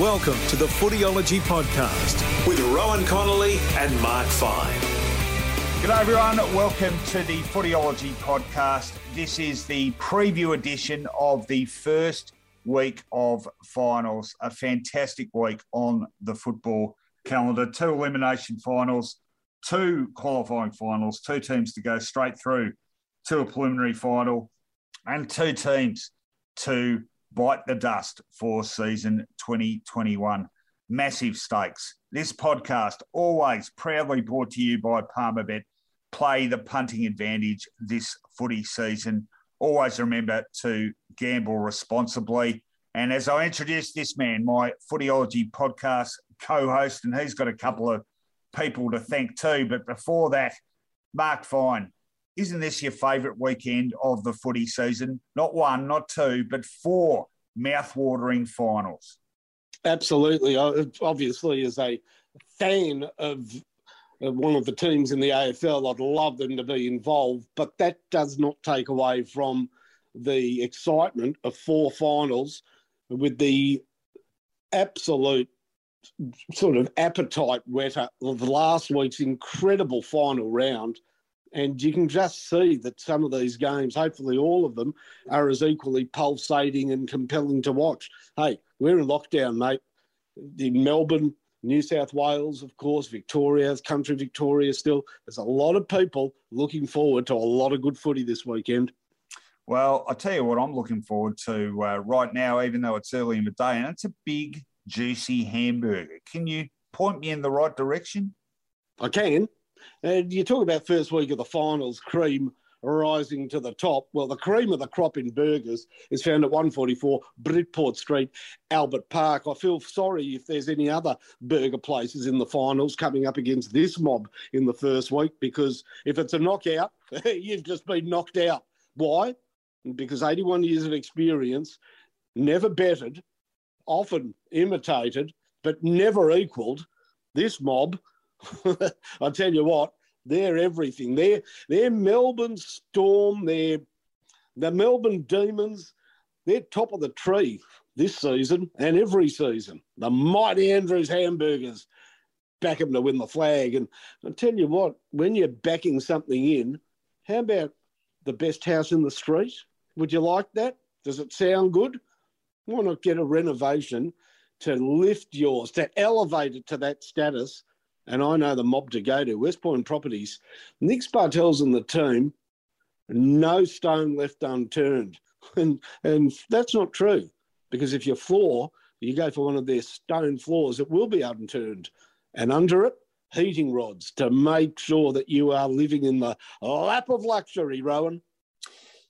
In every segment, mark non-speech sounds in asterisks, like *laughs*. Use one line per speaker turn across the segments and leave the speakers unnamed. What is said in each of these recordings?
Welcome to the Footyology Podcast with Rowan Connolly and Mark Fine.
G'day everyone, welcome to the Footyology Podcast. This is the preview edition of the first week of finals. A fantastic week on the football calendar. Two elimination finals, two qualifying finals, two teams to go straight through to a preliminary final, and two teams to bite the dust for season 2021. Massive stakes. This podcast always proudly brought to you by Palmerbet. Play the punting advantage this footy season. Always remember to gamble responsibly. And as I introduce this man, my Footyology podcast co host, and he's got a couple of people to thank too. But before that, Mark Fine, isn't this your favourite weekend of the footy season? Not one, not two, but four mouth-watering finals.
Absolutely. Obviously, as a fan of one of the teams in the AFL, I'd love them to be involved, but that does not take away from the excitement of four finals with the absolute sort of appetite wetter of last week's incredible final round and you can just see that some of these games, hopefully all of them, are as equally pulsating and compelling to watch. Hey, we're in lockdown, mate. In Melbourne, New South Wales, of course, Victoria, country Victoria still. There's a lot of people looking forward to a lot of good footy this weekend.
Well, I'll tell you what I'm looking forward to uh, right now, even though it's early in the day, and it's a big, juicy hamburger. Can you point me in the right direction?
I can. And you talk about first week of the finals, cream rising to the top. Well, the cream of the crop in burgers is found at 144 Bridport Street, Albert Park. I feel sorry if there's any other burger places in the finals coming up against this mob in the first week, because if it's a knockout, *laughs* you've just been knocked out. Why? Because 81 years of experience, never bettered, often imitated, but never equalled this mob *laughs* I tell you what, they're everything. They're they're Melbourne Storm. They're the Melbourne Demons. They're top of the tree this season and every season. The mighty Andrews Hamburgers back them to win the flag. And I tell you what, when you're backing something in, how about the best house in the street? Would you like that? Does it sound good? Why not get a renovation to lift yours, to elevate it to that status and I know the mob to go to, West Point Properties. Nick Spartel's in the team, no stone left unturned. *laughs* And, and that's not true because if your floor, you go for one of their stone floors, it will be unturned. And under it, heating rods to make sure that you are living in the lap of luxury, Rowan.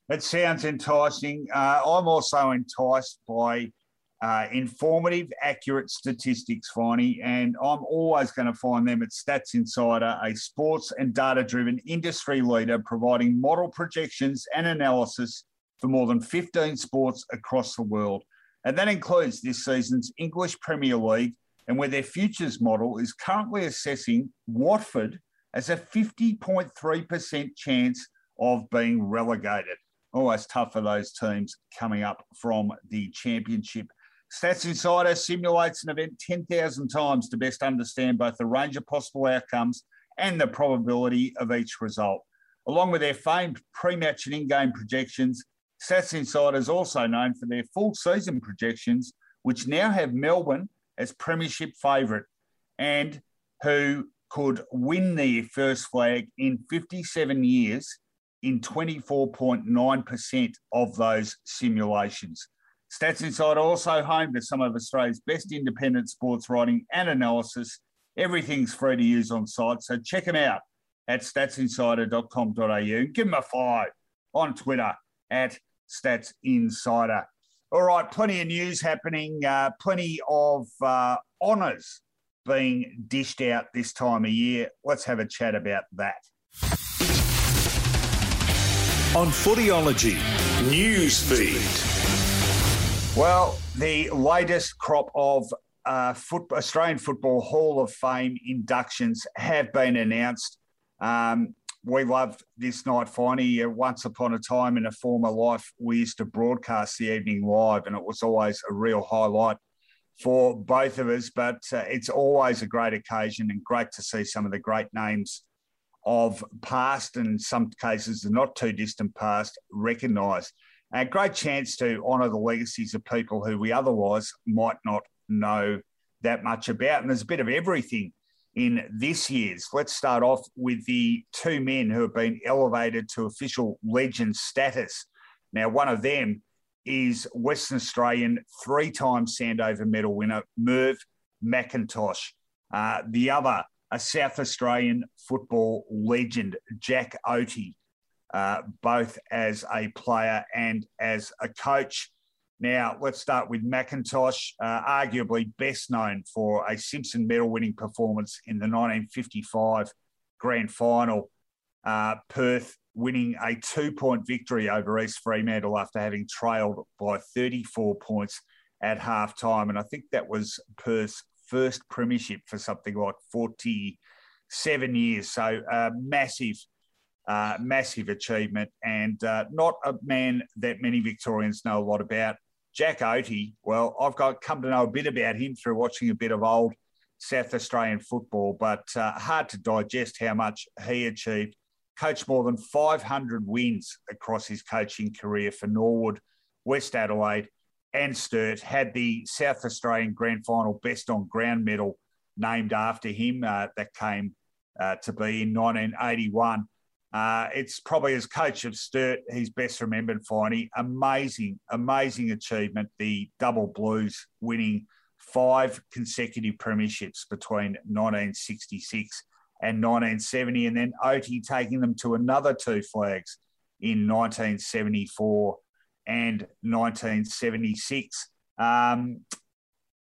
It sounds enticing. Uh, I'm also enticed by uh, informative, accurate statistics, Finey, and I'm always going to find them at Stats Insider, a sports and data driven industry leader providing model projections and analysis for more than 15 sports across the world. And that includes this season's English Premier League, and where their futures model is currently assessing Watford as a 50.3% chance of being relegated. Always tough for those teams coming up from the championship. Stats Insider simulates an event 10,000 times to best understand both the range of possible outcomes and the probability of each result. Along with their famed pre-match and in-game projections, Stats Insider is also known for their full season projections, which now have Melbourne as premiership favourite and who could win their first flag in 57 years in 24.9% of those simulations. Stats Insider also home to some of Australia's best independent sports writing and analysis. Everything's free to use on site, so check them out at statsinsider.com.au. Give them a five on Twitter at Stats Insider. All right, plenty of news happening, uh, plenty of uh, honours being dished out this time of year. Let's have a chat about that.
On Footyology News Feed.
Well, the latest crop of uh, foot, Australian Football Hall of Fame inductions have been announced. Um, we love this night. Uh, once upon a time in a former life, we used to broadcast the evening live, and it was always a real highlight for both of us. But uh, it's always a great occasion and great to see some of the great names of past and in some cases the not too distant past recognised. A great chance to honour the legacies of people who we otherwise might not know that much about. And there's a bit of everything in this year's. Let's start off with the two men who have been elevated to official legend status. Now, one of them is Western Australian three time Sandover medal winner, Merv McIntosh. Uh, the other, a South Australian football legend, Jack Oatey, uh, both as a player and as a coach. Now, let's start with McIntosh, uh, arguably best known for a Simpson medal winning performance in the 1955 grand final. Uh, Perth winning a two point victory over East Fremantle after having trailed by 34 points at half time. And I think that was Perth's first premiership for something like 47 years. So, uh, massive uh, massive achievement and uh, not a man that many Victorians know a lot about. Jack Oatey, well, I've got come to know a bit about him through watching a bit of old South Australian football, but uh, hard to digest how much he achieved. Coached more than 500 wins across his coaching career for Norwood, West Adelaide, and Sturt. Had the South Australian Grand Final Best on Ground medal named after him. Uh, that came uh, to be in 1981. Uh, it's probably as coach of Sturt, he's best remembered, Finey. Amazing, amazing achievement. The double blues winning five consecutive premierships between 1966 and 1970, and then Oatey taking them to another two flags in 1974 and 1976. Um,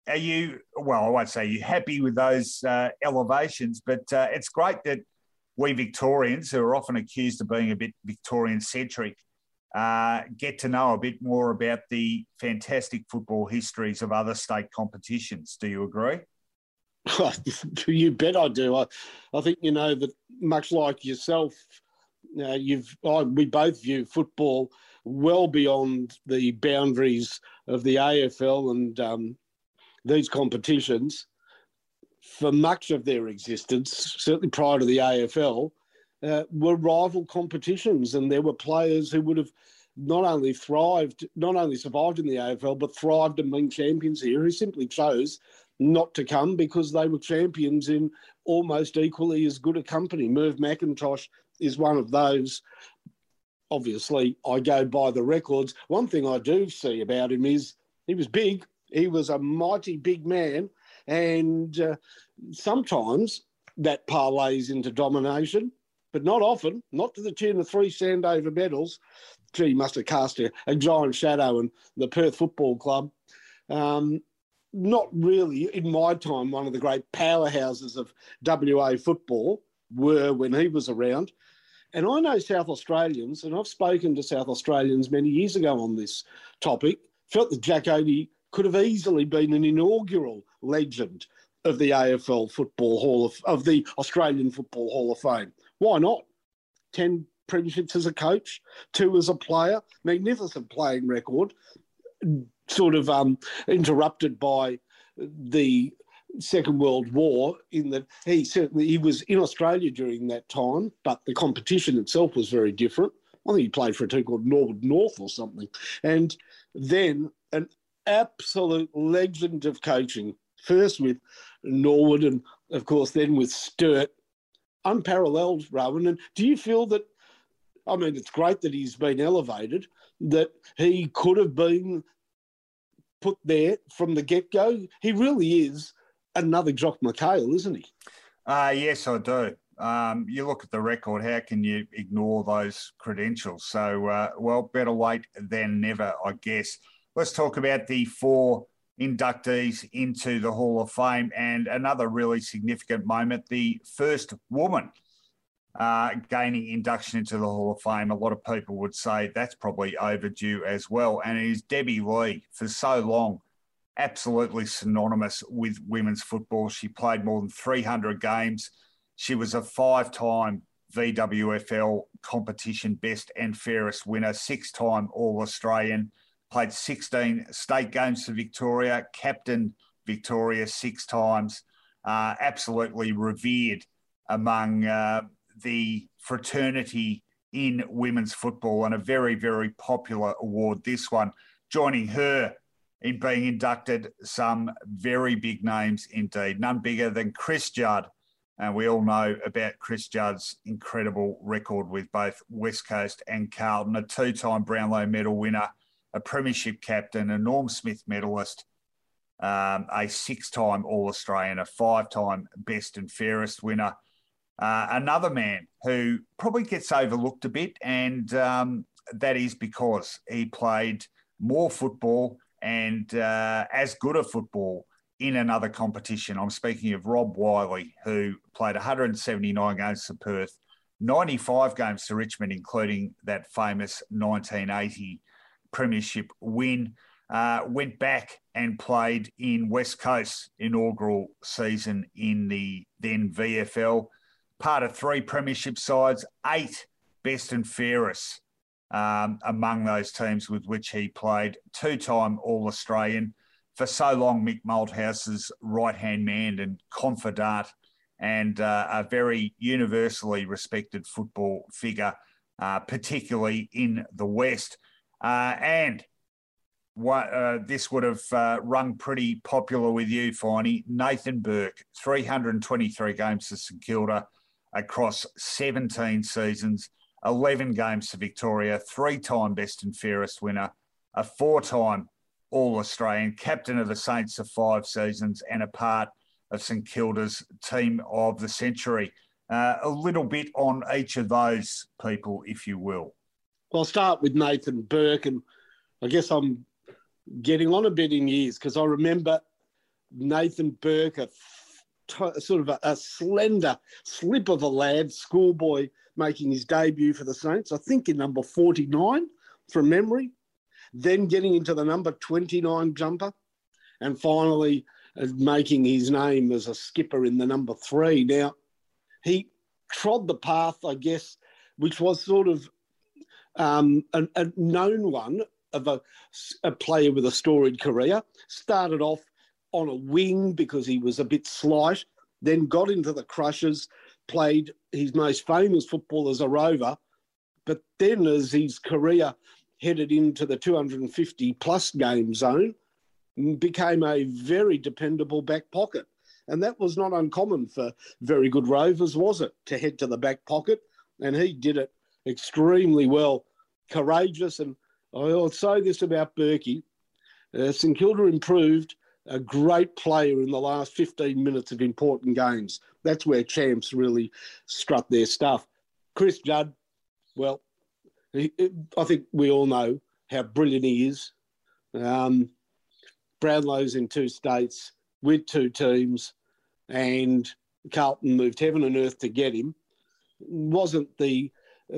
are you, well, I won't say you happy with those uh, elevations, but uh, it's great that we Victorians, who are often accused of being a bit Victorian centric, uh, get to know a bit more about the fantastic football histories of other state competitions. Do you agree? *laughs*
you bet I do. I, I think you know that much like yourself, uh, you've I, we both view football well beyond the boundaries of the AFL and um, these competitions for much of their existence, certainly prior to the AFL, uh, were rival competitions, and there were players who would have not only thrived, not only survived in the AFL, but thrived and been champions here, who simply chose not to come because they were champions in almost equally as good a company. Merv McIntosh is one of those. Obviously, I go by the records. One thing I do see about him is he was big. He was a mighty big man and uh, sometimes that parlays into domination, but not often, not to the tune of three Sandover medals. Gee, must have cast a, a, giant shadow in the Perth Football Club. Um, not really, in my time, one of the great powerhouses of WA football were when he was around. And I know South Australians, and I've spoken to South Australians many years ago on this topic, felt that Jack Oatey could have easily been an inaugural legend of the AFL Football Hall of, of the Australian Football Hall of Fame. Why not? 10 premierships as a coach, two as a player, magnificent playing record, sort of um, interrupted by the Second World War in that he certainly he was in Australia during that time, but the competition itself was very different. I think he played for a team called Norwood North or something. And then an absolute legend of coaching, first with Norwood and, of course, then with Sturt. Unparalleled, Rowan. And do you feel that, I mean, it's great that he's been elevated, that he could have been put there from the get go? He really is another Jock McHale, isn't he?
Uh, yes, I do. Um, you look at the record, how can you ignore those credentials? So, uh, well, better late than never, I guess. let's talk about the four inductees into the Hall of Fame and another really significant moment the first woman uh, gaining induction into the Hall of Fame. A lot of people would say that's probably overdue as well. And it is Debbie Lee for so long, absolutely synonymous with women's football. She played more than 300 games. She was a five time VWFL competition best and fairest winner, six time All Australian, played 16 state games for Victoria, captain Victoria six times, uh, absolutely revered among uh, the fraternity in women's football and a very, very popular award, this one. Joining her in being inducted, some very big names indeed, none bigger than Chris Judd. And we all know about Chris Judd's incredible record with both West Coast and Carlton, a two time Brownlow medal winner, a premiership captain, a Norm Smith medalist, um, a six time All Australian, a five time best and fairest winner. Uh, another man who probably gets overlooked a bit, and um, that is because he played more football and uh, as good a football in another competition. I'm speaking of Rob Wiley, who played 179 games for Perth, 95 games for Richmond, including that famous 1980 Premiership win. Uh, went back and played in West Coast inaugural season in the then VFL part of three premiership sides, eight best and fairest um, among those teams with which he played. Two time All Australian. For so long, Mick Malthouse's right hand man and confidant, and uh, a very universally respected football figure, uh, particularly in the West. Uh, and what, uh, this would have uh, rung pretty popular with you, Finey. Nathan Burke, 323 games for St Kilda, across 17 seasons, 11 games for Victoria, three time best and fairest winner, a four time All Australian, captain of the Saints for five seasons, and a part of St Kilda's team of the century. Uh, a little bit on each of those people, if you will.
I'll start with Nathan Burke, and I guess I'm getting on a bit in years because I remember Nathan Burke, a t- sort of a, a, slender slip of a lad, schoolboy, making his debut for the Saints. I think in number 49 from memory, then getting into the number 29 jumper, and finally uh, making his name as a skipper in the number three. Now, he trod the path, I guess, which was sort of um, a, a known one of a, a player with a storied career. Started off on a wing because he was a bit slight, then got into the Crushers, played his most famous football as a rover. But then, as his career headed into the 250 plus game zone, became a very dependable back pocket. And that was not uncommon for very good rovers, was it, to head to the back pocket? And he did it extremely well, courageous. And I'll say this about Burkey uh, St Kilda improved a great player in the last 15 minutes of important games. That's where champs really strut their stuff. Chris Judd, well, he, I think we all know how brilliant he is. Um, Brownlow's in two states with two teams, and Carlton moved heaven and earth to get him. Wasn't the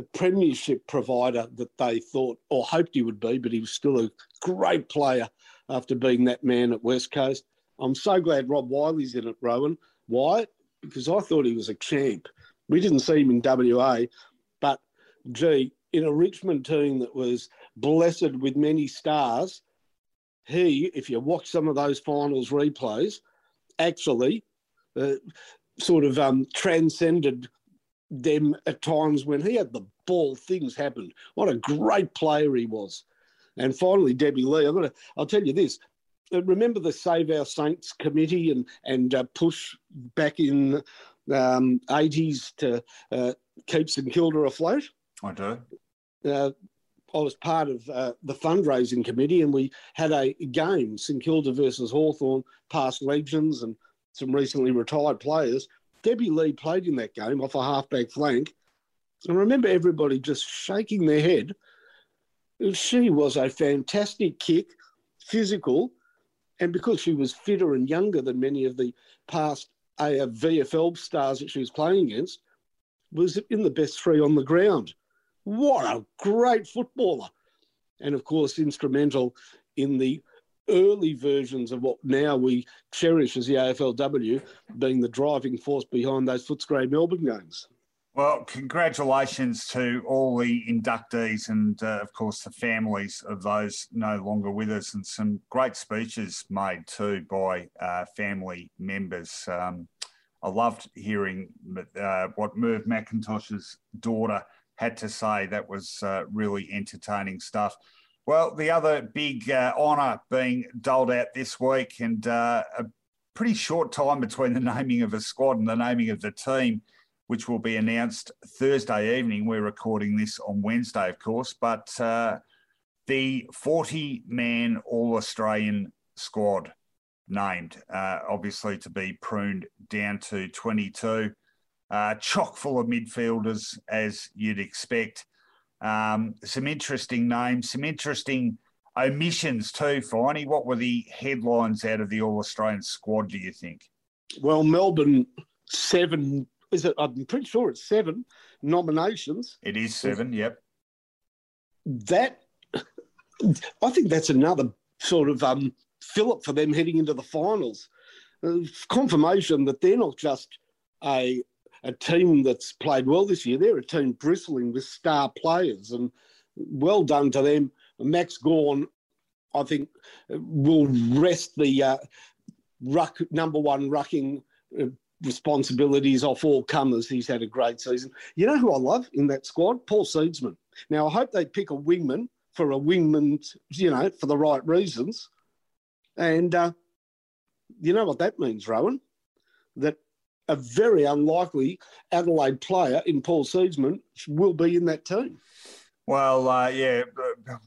premiership provider that they thought or hoped he would be, but he was still a great player after being that man at West Coast. I'm so glad Rob Wiley's in it, Rowan. Why? Because I thought he was a champ. We didn't see him in WA, but gee, in a Richmond team that was blessed with many stars, he, if you watch some of those finals replays, actually uh, sort of um, transcended them at times when he had the ball, things happened. What a great player he was. And finally, Debbie Lee, I'm gonna, I'll tell you this. Uh, remember the Save Our Saints committee and and uh, push back in um, 80s to uh, keep St Kilda afloat?
I do.
Uh, I was part of uh, the fundraising committee and we had a game, St Kilda versus Hawthorn, past legends and some recently retired players. Debbie Lee played in that game off a halfback flank. I remember everybody just shaking their head she was a fantastic kick, physical, and because she was fitter and younger than many of the past VFL stars that she was playing against, was in the best three on the ground. What a great footballer! And of course, instrumental in the early versions of what now we cherish as the AFLW, being the driving force behind those Footscray Melbourne games.
Well, congratulations to all the inductees and, uh, of course, the families of those no longer with us, and some great speeches made too by uh, family members. Um, I loved hearing uh, what Merv McIntosh's daughter had to say. That was uh, really entertaining stuff. Well, the other big uh, honour being doled out this week, and uh, a pretty short time between the naming of a squad and the naming of the team which will be announced Thursday evening. We're recording this on Wednesday, of course, but uh, the 40 man All Australian squad named, uh, obviously to be pruned down to 22. Uh, chock full of midfielders, as you'd expect. Um, some interesting names, some interesting omissions too, Finey. What were the headlines out of the All Australian squad, do you think?
Well, Melbourne, seven is it? I'm pretty sure it's seven nominations.
It is seven. Yep.
That I think that's another sort of um, fillip for them heading into the finals. Uh, confirmation that they're not just a a team that's played well this year. They're a team bristling with star players, and well done to them. Max Gawn, I think, will rest the uh, ruck number one rucking uh, responsibilities off all comers. He's had a great season. You know who I love in that squad? Paul Seedsman. Now, I hope they pick a wingman for a wingman, you know, for the right reasons. And uh, you know what that means, Rowan? That a very unlikely Adelaide player in Paul Seedsman will be in that team.
Well, uh, yeah,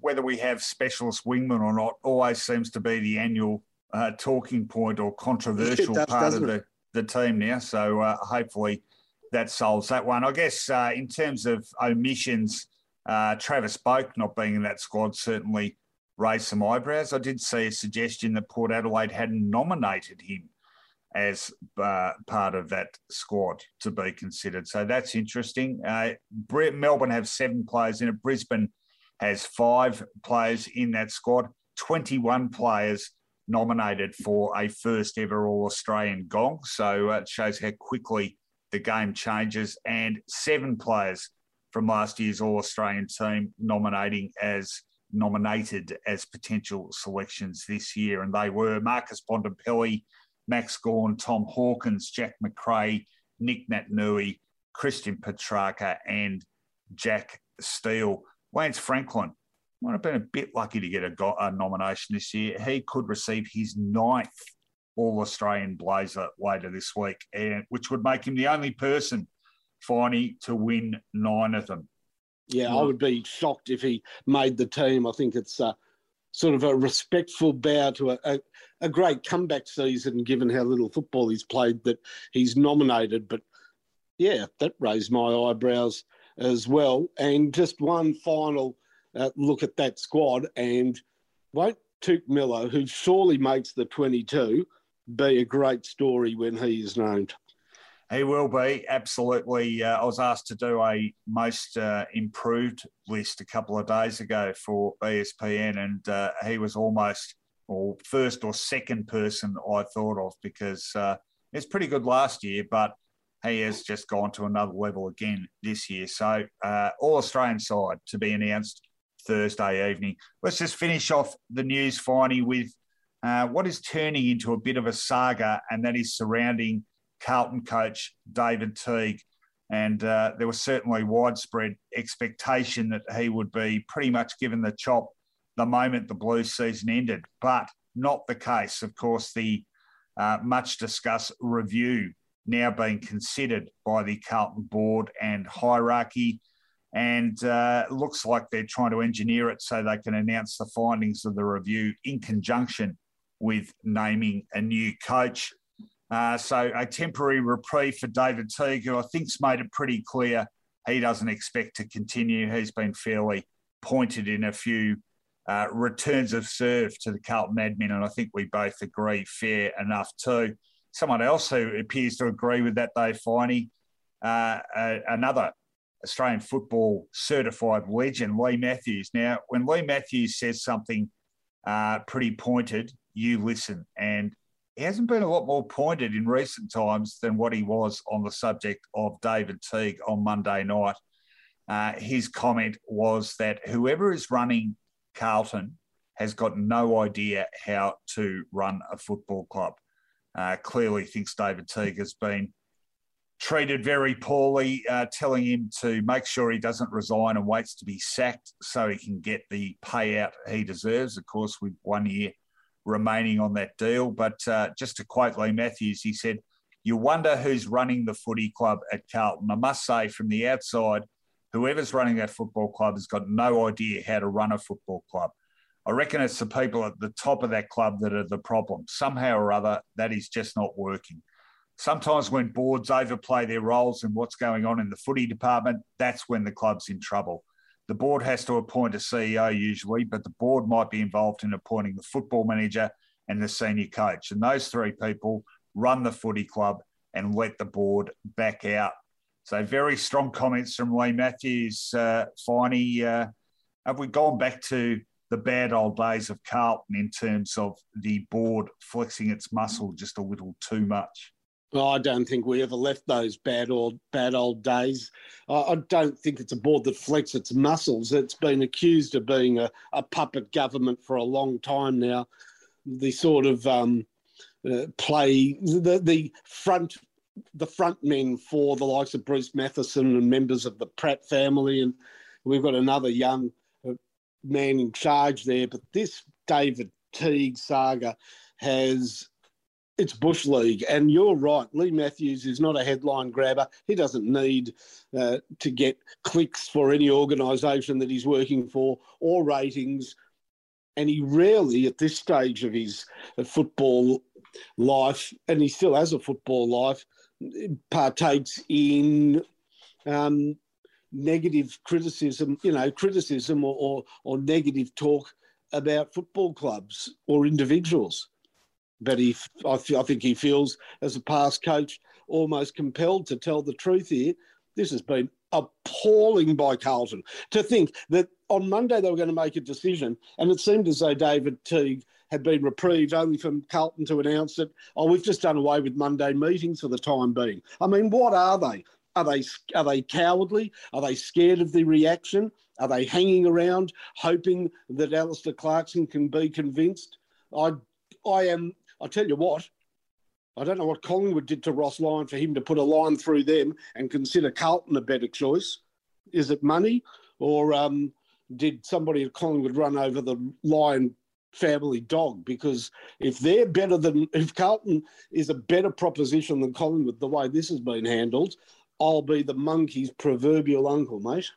whether we have specialist wingmen or not always seems to be the annual uh, talking point or controversial *laughs* does, part of the, the team now. So uh, hopefully that solves that one. I guess uh, in terms of omissions, uh, Travis Boak not being in that squad certainly raised some eyebrows. I did see a suggestion that Port Adelaide hadn't nominated him as uh, part of that squad to be considered. So that's interesting. Uh, Melbourne have seven players in it. Brisbane has five players in that squad. 21 players nominated for a first ever All Australian gong. So uh, it shows how quickly the game changes. And seven players from last year's All Australian team nominating as nominated as potential selections this year. And they were Marcus Bontempelli, Max Gawn, Tom Hawkins, Jack Macrae, Nick Naitanui, Christian Petracca, and Jack Steele. Lance Franklin might have been a bit lucky to get a, a nomination this year. He could receive his ninth All Australian blazer later this week, and which would make him the only person, Finey, to win nine of them.
Yeah, I would be shocked if he made the team. I think it's uh, sort of a respectful bow to a, a, a, great comeback season, given how little football he's played, that he's nominated. But yeah, that raised my eyebrows as well. And just one final uh, look at that squad and won't Touk Miller, who surely makes the 22, be a great story when he is named?
He will be absolutely. Uh, I was asked to do a most uh, improved list a couple of days ago for ESPN, and uh, he was almost or first or second person I thought of because uh, it's pretty good last year, but he has just gone to another level again this year. So, uh, all Australian side to be announced Thursday evening. Let's just finish off the news, Finey, with uh, what is turning into a bit of a saga, and that is surrounding Carlton coach David Teague. And uh, there was certainly widespread expectation that he would be pretty much given the chop the moment the Blues season ended, but not the case. Of course, the uh, much discussed review now being considered by the Carlton board and hierarchy and uh, looks like they're trying to engineer it so they can announce the findings of the review in conjunction with naming a new coach. Uh, so a temporary reprieve for David Teague, who I think's made it pretty clear he doesn't expect to continue. He's been fairly pointed in a few uh, returns of serve to the Carlton admin, and I think we both agree fair enough too. Someone else who appears to agree with that, Dave Finey, uh, another Australian football certified legend, Leigh Matthews. Now, when Leigh Matthews says something uh, pretty pointed, you listen. And he hasn't been a lot more pointed in recent times than what he was on the subject of David Teague on Monday night. Uh, his comment was that whoever is running Carlton has got no idea how to run a football club. Uh, clearly thinks David Teague has been treated very poorly, uh, telling him to make sure he doesn't resign and waits to be sacked so he can get the payout he deserves. Of course, with one year remaining on that deal. But uh, just to quote Leigh Matthews, he said, You wonder who's running the footy club at Carlton. I must say, from the outside, whoever's running that football club has got no idea how to run a football club. I reckon it's the people at the top of that club that are the problem. Somehow or other, that is just not working sometimes when boards overplay their roles in what's going on in the footy department, that's when the club's in trouble. The board has to appoint a CEO usually, but the board might be involved in appointing the football manager and the senior coach. And those three people run the footy club and let the board back out. So, very strong comments from Leigh Matthews. Uh, Finey, uh, have we gone back to the bad old days of Carlton in terms of the board flexing its muscle just a little too much?
I don't think we ever left those bad old bad old days. I don't think it's a board that flexes its muscles. It's been accused of being a, a puppet government for a long time now. The sort of um, uh, play the the front the front men for the likes of Bruce Mathieson and members of the Pratt family, and we've got another young uh, man in charge there. But this David Teague saga has it's Bush League. And you're right. Leigh Matthews is not a headline grabber. He doesn't need uh, to get clicks for any organisation that he's working for or ratings. And he rarely, at this stage of his uh, football life, and he still has a football life, partakes in um, negative criticism, you know, criticism or, or, or negative talk about football clubs or individuals but he, I, I think he feels as a past coach almost compelled to tell the truth here. This has been appalling by Carlton. To think that on Monday they were going to make a decision, and it seemed as though David Teague had been reprieved only for Carlton to announce that, oh, we've just done away with Monday meetings for the time being. I mean, what are they? Are they are they cowardly? Are they scared of the reaction? Are they hanging around hoping that Alastair Clarkson can be convinced? I I am I'll tell you what, I don't know what Collingwood did to Ross Lyon for him to put a line through them and consider Carlton a better choice. Is it money or um, did somebody at Collingwood run over the Lyon family dog? Because if they're better than, if Carlton is a better proposition than Collingwood, the way this has been handled, I'll be the monkey's proverbial uncle, mate.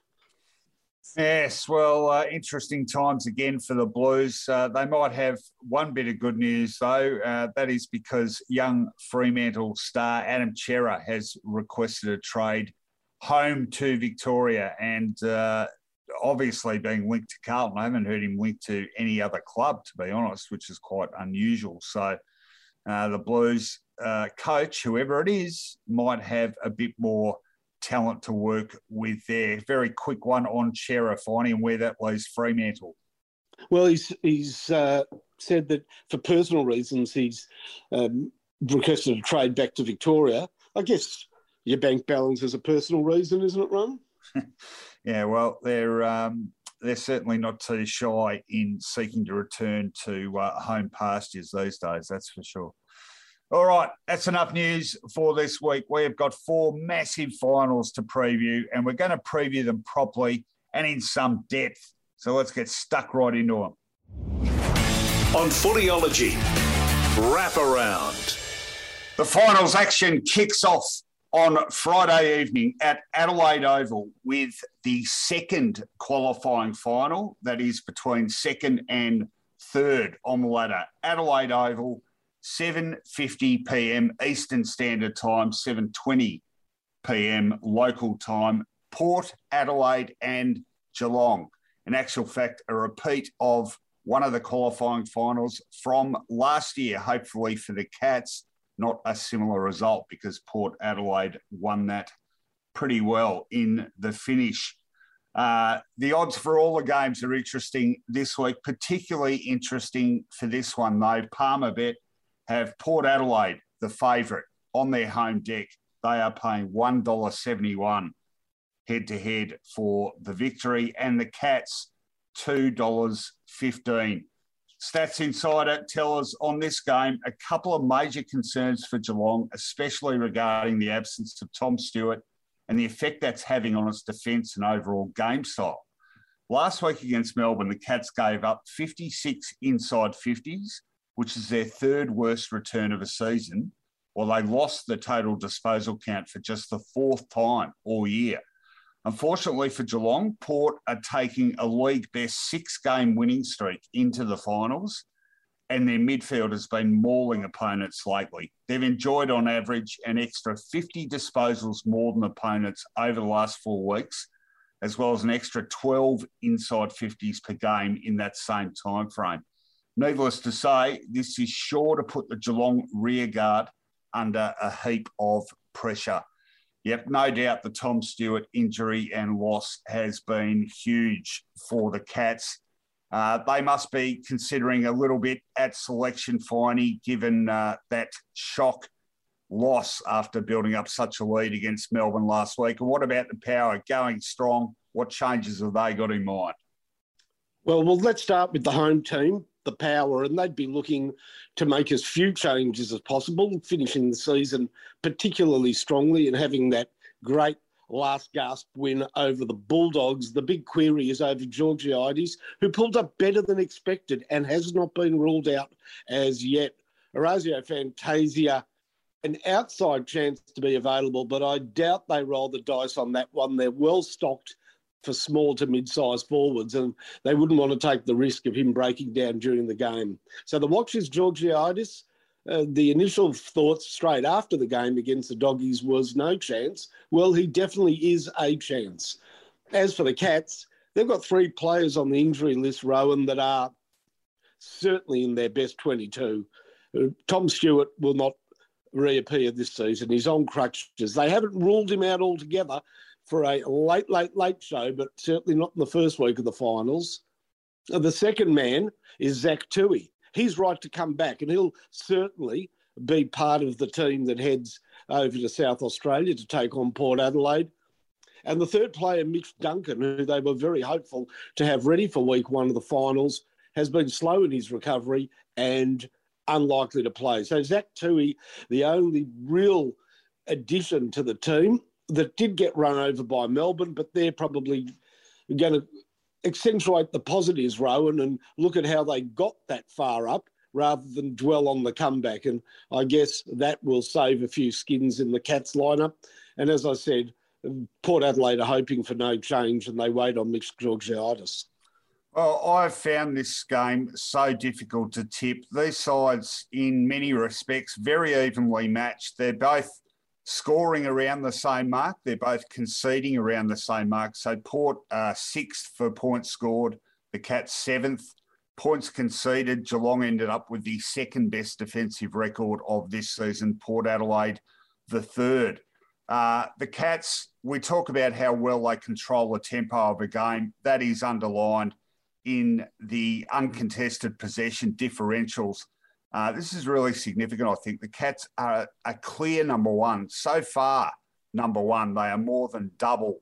Yes, well, uh, interesting times again for the Blues. Uh, they might have one bit of good news, though. Uh, that is because young Fremantle star Adam Cerra has requested a trade home to Victoria and uh, obviously being linked to Carlton. I haven't heard him linked to any other club, to be honest, which is quite unusual. So uh, the Blues uh, coach, whoever it is, might have a bit more – talent to work with there. Very quick one on finding and where that leaves Fremantle.
Well, he's he's uh, said that for personal reasons he's um, requested a trade back to Victoria. I guess your bank balance is a personal reason, isn't it, Ron? *laughs*
yeah, well, they're um, they're certainly not too shy in seeking to return to uh, home pastures these days. That's for sure. All right, that's enough news for this week. We have got four massive finals to preview, and we're going to preview them properly and in some depth. So let's get stuck right into them.
On Footyology, wrap around.
The finals action kicks off on Friday evening at Adelaide Oval with the second qualifying final, that is between second and third on the ladder. Adelaide Oval 7:50 p.m. Eastern Standard Time, 7:20 p.m. local time. Port Adelaide and Geelong. in actual fact, a repeat of one of the qualifying finals from last year, hopefully for the Cats. Not a similar result because Port Adelaide won that pretty well in the finish. Uh, the odds for all the games are interesting this week, particularly interesting for this one, though. Palmer Bet have Port Adelaide, the favourite, on their home deck. They are paying $1.71 head to head for the victory, and the Cats, $2.15. Stats Insider tell us on this game a couple of major concerns for Geelong, especially regarding the absence of Tom Stewart and the effect that's having on its defence and overall game style. Last week against Melbourne, the Cats gave up 56 inside 50s, which is their third worst return of a season, while they lost the total disposal count for just the fourth time all year. Unfortunately for Geelong, Port are taking a league best six game winning streak into the finals and their midfield has been mauling opponents lately. They've enjoyed, on average, an extra 50 disposals more than opponents over the last four weeks, as well as an extra 12 inside 50s per game in that same time frame. Needless to say, this is sure to put the Geelong rearguard under a heap of pressure. Yep, no doubt the Tom Stewart injury and loss has been huge for the Cats. Uh, they must be considering a little bit at selection, Finey, given uh, that shock loss after building up such a lead against Melbourne last week. And what about the power going strong? What changes have they got in mind?
Well, well, let's start with the home team, the power, and they'd be looking to make as few changes as possible, finishing the season particularly strongly and having that great last gasp win over the Bulldogs. The big query is over Georgiades, who pulled up better than expected and has not been ruled out as yet. Orazio Fantasia, an outside chance to be available, but I doubt they roll the dice on that one. They're well stocked for small to mid-sized forwards, and they wouldn't want to take the risk of him breaking down during the game. So the watch is Georgiades. Uh, the initial thoughts straight after the game against the Doggies was no chance. Well, he definitely is a chance. As for the Cats, they've got three players on the injury list, Rowan, that are certainly in their best 22. Uh, Tom Stewart will not reappear this season. He's on crutches. They haven't ruled him out altogether for a late, late, late show, but certainly not in the first week of the finals. The second man is Zach Tuohy he's right to come back, and he'll certainly be part of the team that heads over to South Australia to take on Port Adelaide. And the third player, Mitch Duncan, who they were very hopeful to have ready for week one of the finals, has been slow in his recovery and unlikely to play. So Zach Tuohy, the only real addition to the team that did get run over by Melbourne, but they're probably going to accentuate the positives, Rowan, and look at how they got that far up rather than dwell on the comeback. And I guess that will save a few skins in the Cats lineup. And as I said, Port Adelaide are hoping for no change and they wait on Mitch Georgiades.
Well, I've found this game so difficult to tip. These sides, in many respects, very evenly matched. They're both scoring around the same mark. They're both conceding around the same mark. So Port uh, sixth for points scored, the Cats seventh. Points conceded. Geelong ended up with the second best defensive record of this season. Port Adelaide, the third. Uh, the Cats, we talk about how well they control the tempo of a game. That is underlined in the uncontested possession differentials uh, this is really significant, I think. The Cats are a clear number one. So far, number one, they are more than double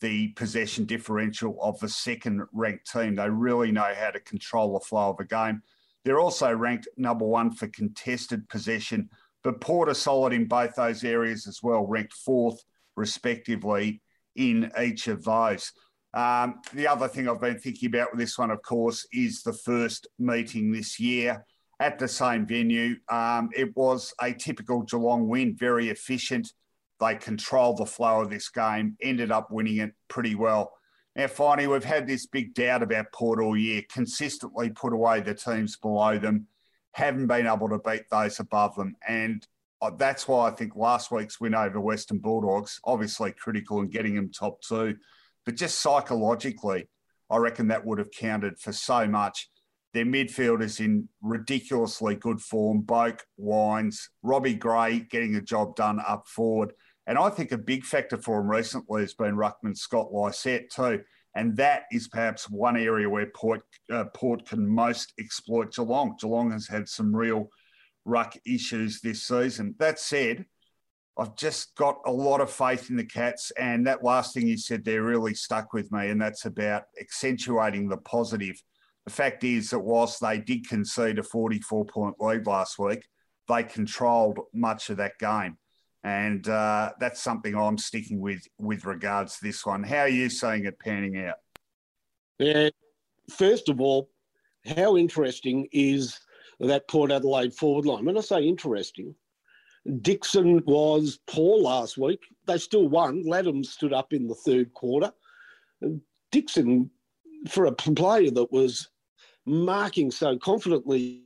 the possession differential of the second ranked team. They really know how to control the flow of a game. They're also ranked number one for contested possession, but Port are solid in both those areas as well, ranked fourth, respectively, in each of those. Um, the other thing I've been thinking about with this one, of course, is the first meeting this year at the same venue. Um, it was a typical Geelong win, very efficient. They controlled the flow of this game, ended up winning it pretty well. Now, finally, we've had this big doubt about Port all year, consistently put away the teams below them, haven't been able to beat those above them. And uh, that's why I think last week's win over Western Bulldogs, obviously critical in getting them top two, but just psychologically, I reckon that would have counted for so much. Their midfielders in ridiculously good form. Boak, Wines, Robbie Gray getting a job done up forward. And I think a big factor for him recently has been Ruckman Scott Lycett too. And that is perhaps one area where Port, uh, Port can most exploit Geelong. Geelong has had some real ruck issues this season. That said, I've just got a lot of faith in the Cats. And that last thing you said there really stuck with me. And that's about accentuating the positive. The fact is that whilst they did concede a 44 point lead last week, they controlled much of that game. And uh, that's something I'm sticking with with regards to this one. How are you seeing it panning out?
Yeah, first of all, how interesting is that Port Adelaide forward line? When I say interesting, Dixon was poor last week. They still won. Ladham stood up in the third quarter. Dixon, for a player that was marking so confidently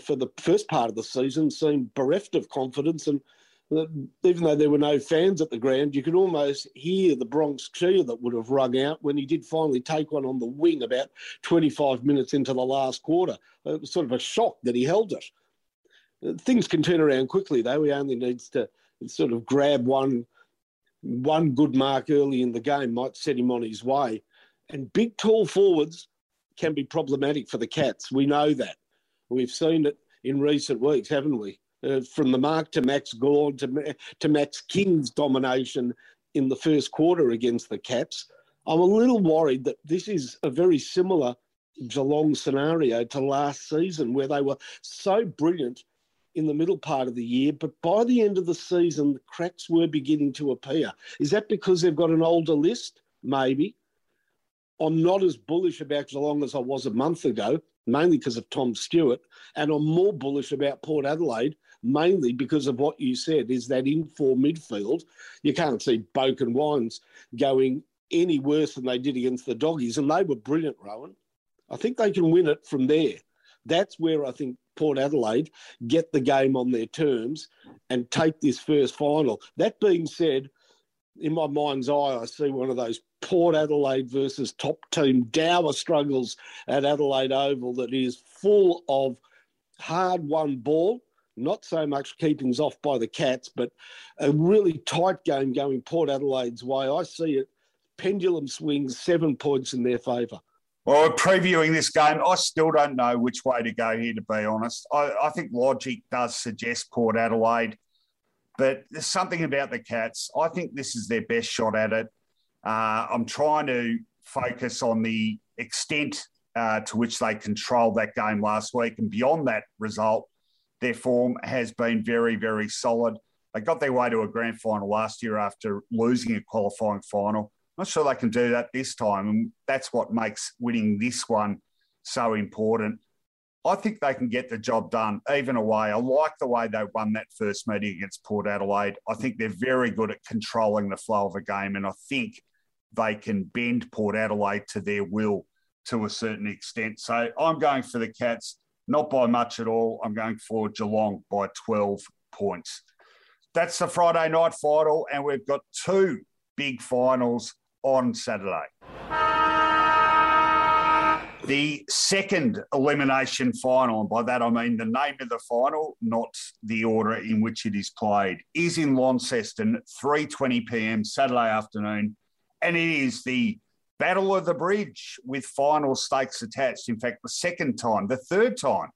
for the first part of the season, seemed bereft of confidence and uh, even though there were no fans at the ground, you could almost hear the Bronx cheer that would have rung out when he did finally take one on the wing about 25 minutes into the last quarter. It was sort of a shock that he held it. Uh, things can turn around quickly, though. He only needs to sort of grab one one good mark early in the game might set him on his way. And big, tall forwards can be problematic for the Cats. We know that. We've seen it in recent weeks, haven't we? uh, from the mark to Max Gawn to, to Max King's domination in the first quarter against the Cats. I'm a little worried that this is a very similar Geelong scenario to last season, where they were so brilliant in the middle part of the year, but by the end of the season, the cracks were beginning to appear. Is that because they've got an older list? Maybe. I'm not as bullish about Geelong as I was a month ago, mainly because of Tom Stewart, and I'm more bullish about Port Adelaide mainly because of what you said, is that in four midfield, you can't see Boak and Wines going any worse than they did against the Doggies, and they were brilliant, Rowan. I think they can win it from there. That's where I think Port Adelaide get the game on their terms and take this first final. That being said, in my mind's eye, I see one of those Port Adelaide versus top team dour struggles at Adelaide Oval that is full of hard won ball not so much keepings off by the Cats, but a really tight game going Port Adelaide's way. I see it pendulum swings seven points in their favour.
Well, previewing this game, I still don't know which way to go here, to be honest. I, I think logic does suggest Port Adelaide, but there's something about the Cats. I think this is their best shot at it. Uh, I'm trying to focus on the extent uh, to which they controlled that game last week. And beyond that result, their form has been very, very solid. They got their way to a grand final last year after losing a qualifying final. Not sure they can do that this time, and that's what makes winning this one so important. I think they can get the job done even away. I like the way they won that first meeting against Port Adelaide. I think they're very good at controlling the flow of a game, and I think they can bend Port Adelaide to their will to a certain extent. So I'm going for the Cats not by much at all. I'm going for Geelong by 12 points. That's the Friday night final, and we've got two big finals on Saturday. The second elimination final, and by that I mean the name of the final, not the order in which it is played, is in Launceston, 3:20 p.m. Saturday afternoon, and it is the Battle of the Bridge with final stakes attached. In fact, the second time, the third time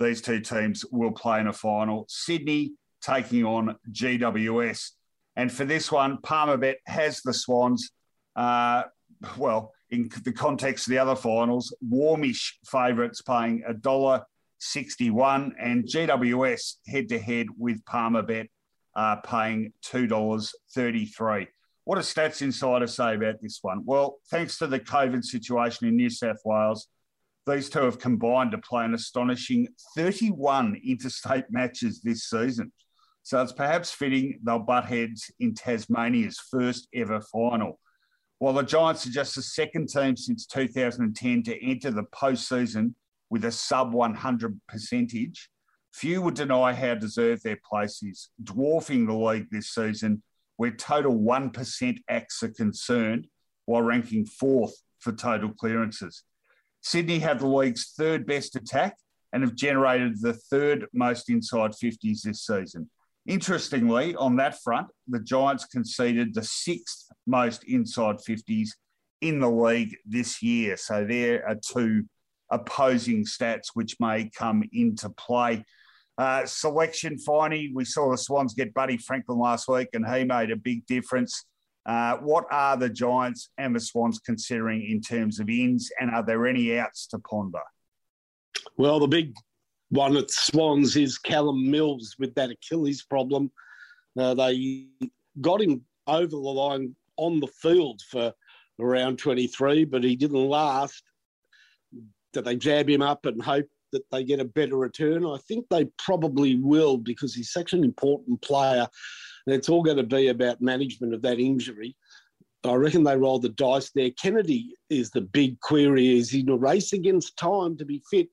these two teams will play in a final. Sydney taking on GWS. And for this one, Palmerbet has the Swans. Uh, well, in the context of the other finals, warmish favourites paying a dollar sixty-one, and GWS head-to-head with Palmerbet uh, paying two dollars thirty-three. What does Stats Insider say about this one? Well, thanks to the COVID situation in New South Wales, these two have combined to play an astonishing 31 interstate *laughs* matches this season. So it's perhaps fitting they'll butt heads in Tasmania's first ever final. While the Giants are just the second team since 2010 to enter the postseason with a sub 100 percentage, few would deny how deserved their place is, dwarfing the league this season where total 1% acts are concerned, while ranking fourth for total clearances. Sydney have the league's third best attack and have generated the third most inside 50s this season. Interestingly, on that front, the Giants conceded the sixth most inside 50s in the league this year. So there are two opposing stats which may come into play. Uh, selection finally, we saw the Swans get Buddy Franklin last week, and he made a big difference. Uh, what are the Giants and the Swans considering in terms of ins, and are there any outs to ponder?
Well, the big one at Swans is Callum Mills with that Achilles problem. Uh, they got him over the line on the field for around 23, but he didn't last. Did they jab him up and hope that they get a better return? I think they probably will because he's such an important player. And it's all going to be about management of that injury. I reckon they rolled the dice there. Kennedy is the big query. Is he in a race against time to be fit?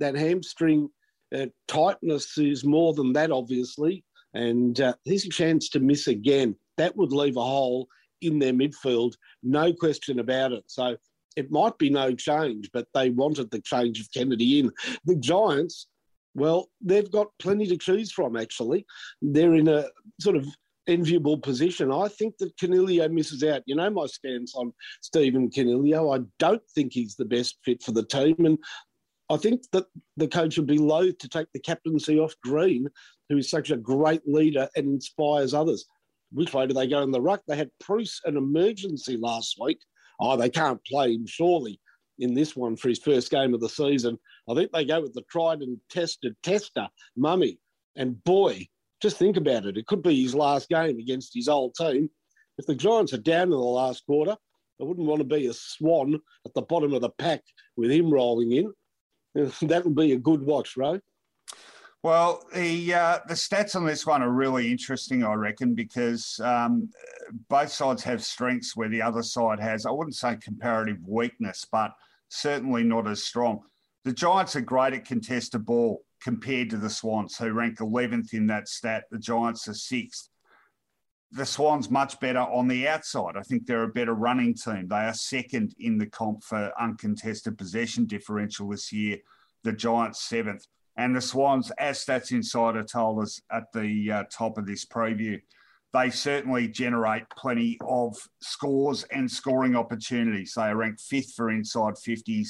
That hamstring uh, tightness is more than that, obviously, and uh, there's a chance to miss again. That would leave a hole in their midfield, no question about it. So it might be no change, but they wanted the change of Kennedy in. The Giants, well, they've got plenty to choose from, actually. They're in a sort of enviable position. I think that Coniglio misses out. You know my stance on Stephen Coniglio. I don't think he's the best fit for the team, and I think that the coach would be loath to take the captaincy off Greene, who is such a great leader and inspires others. Which way do they go in the ruck? They had Preuss an emergency last week. Oh, they can't play him surely in this one for his first game of the season. I think they go with the tried and tested tester, Mummy. And boy, just think about it. It could be his last game against his old team. If the Giants are down in the last quarter, I wouldn't want to be a swan at the bottom of the pack with him rolling in. *laughs* that'll be a good watch, right?
Well, the uh, the stats on this one are really interesting, I reckon, because um, both sides have strengths where the other side has. I wouldn't say comparative weakness, but certainly not as strong. The Giants are great at contested ball compared to the Swans, who rank 11th in that stat. The Giants are sixth the Swans much better on the outside. I think they're a better running team. They are second in the comp for uncontested possession differential this year. The Giants seventh, and the Swans, as Stats Insider told us at the uh, top of this preview, they certainly generate plenty of scores and scoring opportunities. They are ranked fifth for inside 50s.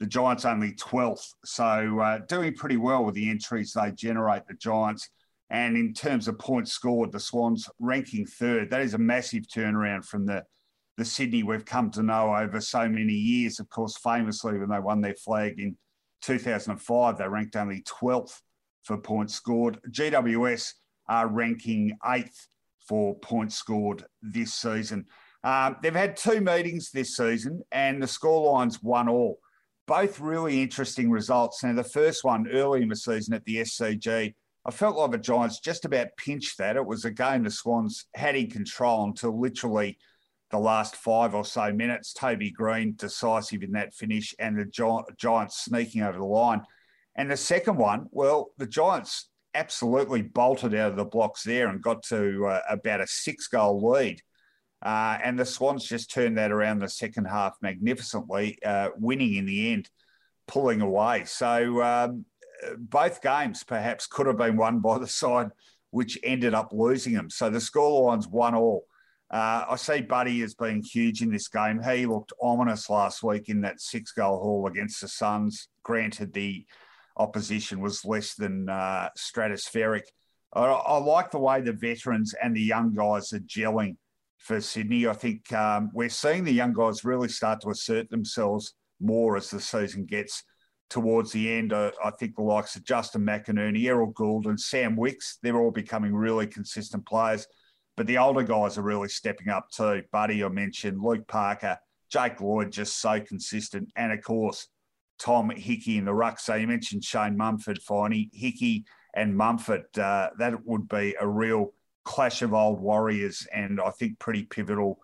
The Giants only 12th. So uh, doing pretty well with the entries they generate, the Giants. And in terms of points scored, the Swans ranking third. That is a massive turnaround from the, the Sydney we've come to know over so many years. Of course, famously, when they won their flag in 2005, they ranked only 12th for points scored. GWS are ranking eighth for points scored this season. Um, they've had two meetings this season, and the scorelines one all. Both really interesting results. Now, the first one early in the season at the SCG I felt like the Giants just about pinched that. It was a game the Swans had in control until literally the last five or so minutes. Toby Greene decisive in that finish, and the Giants sneaking over the line. And the second one, well, the Giants absolutely bolted out of the blocks there and got to uh, about a six goal lead. Uh, and the Swans just turned that around the second half magnificently, uh, winning in the end, pulling away. So um, both games perhaps could have been won by the side which ended up losing them. So the scoreline's one all. Uh, I see Buddy as being huge in this game. He looked ominous last week in that six goal haul against the Suns. Granted, the opposition was less than uh, stratospheric. I, I, like the way the veterans and the young guys are gelling for Sydney. I think um, we're seeing the young guys really start to assert themselves more as the season gets towards the end, uh, I think the likes of Justin McInerney, Errol Gulden, and Sam Wicks, they're all becoming really consistent players. But the older guys are really stepping up too. Buddy, I mentioned, Luke Parker, Jake Lloyd, just so consistent. And of course, Tom Hickey in the ruck. So you mentioned Shane Mumford, Finey. Hickey and Mumford, uh, that would be a real clash of old warriors and I think pretty pivotal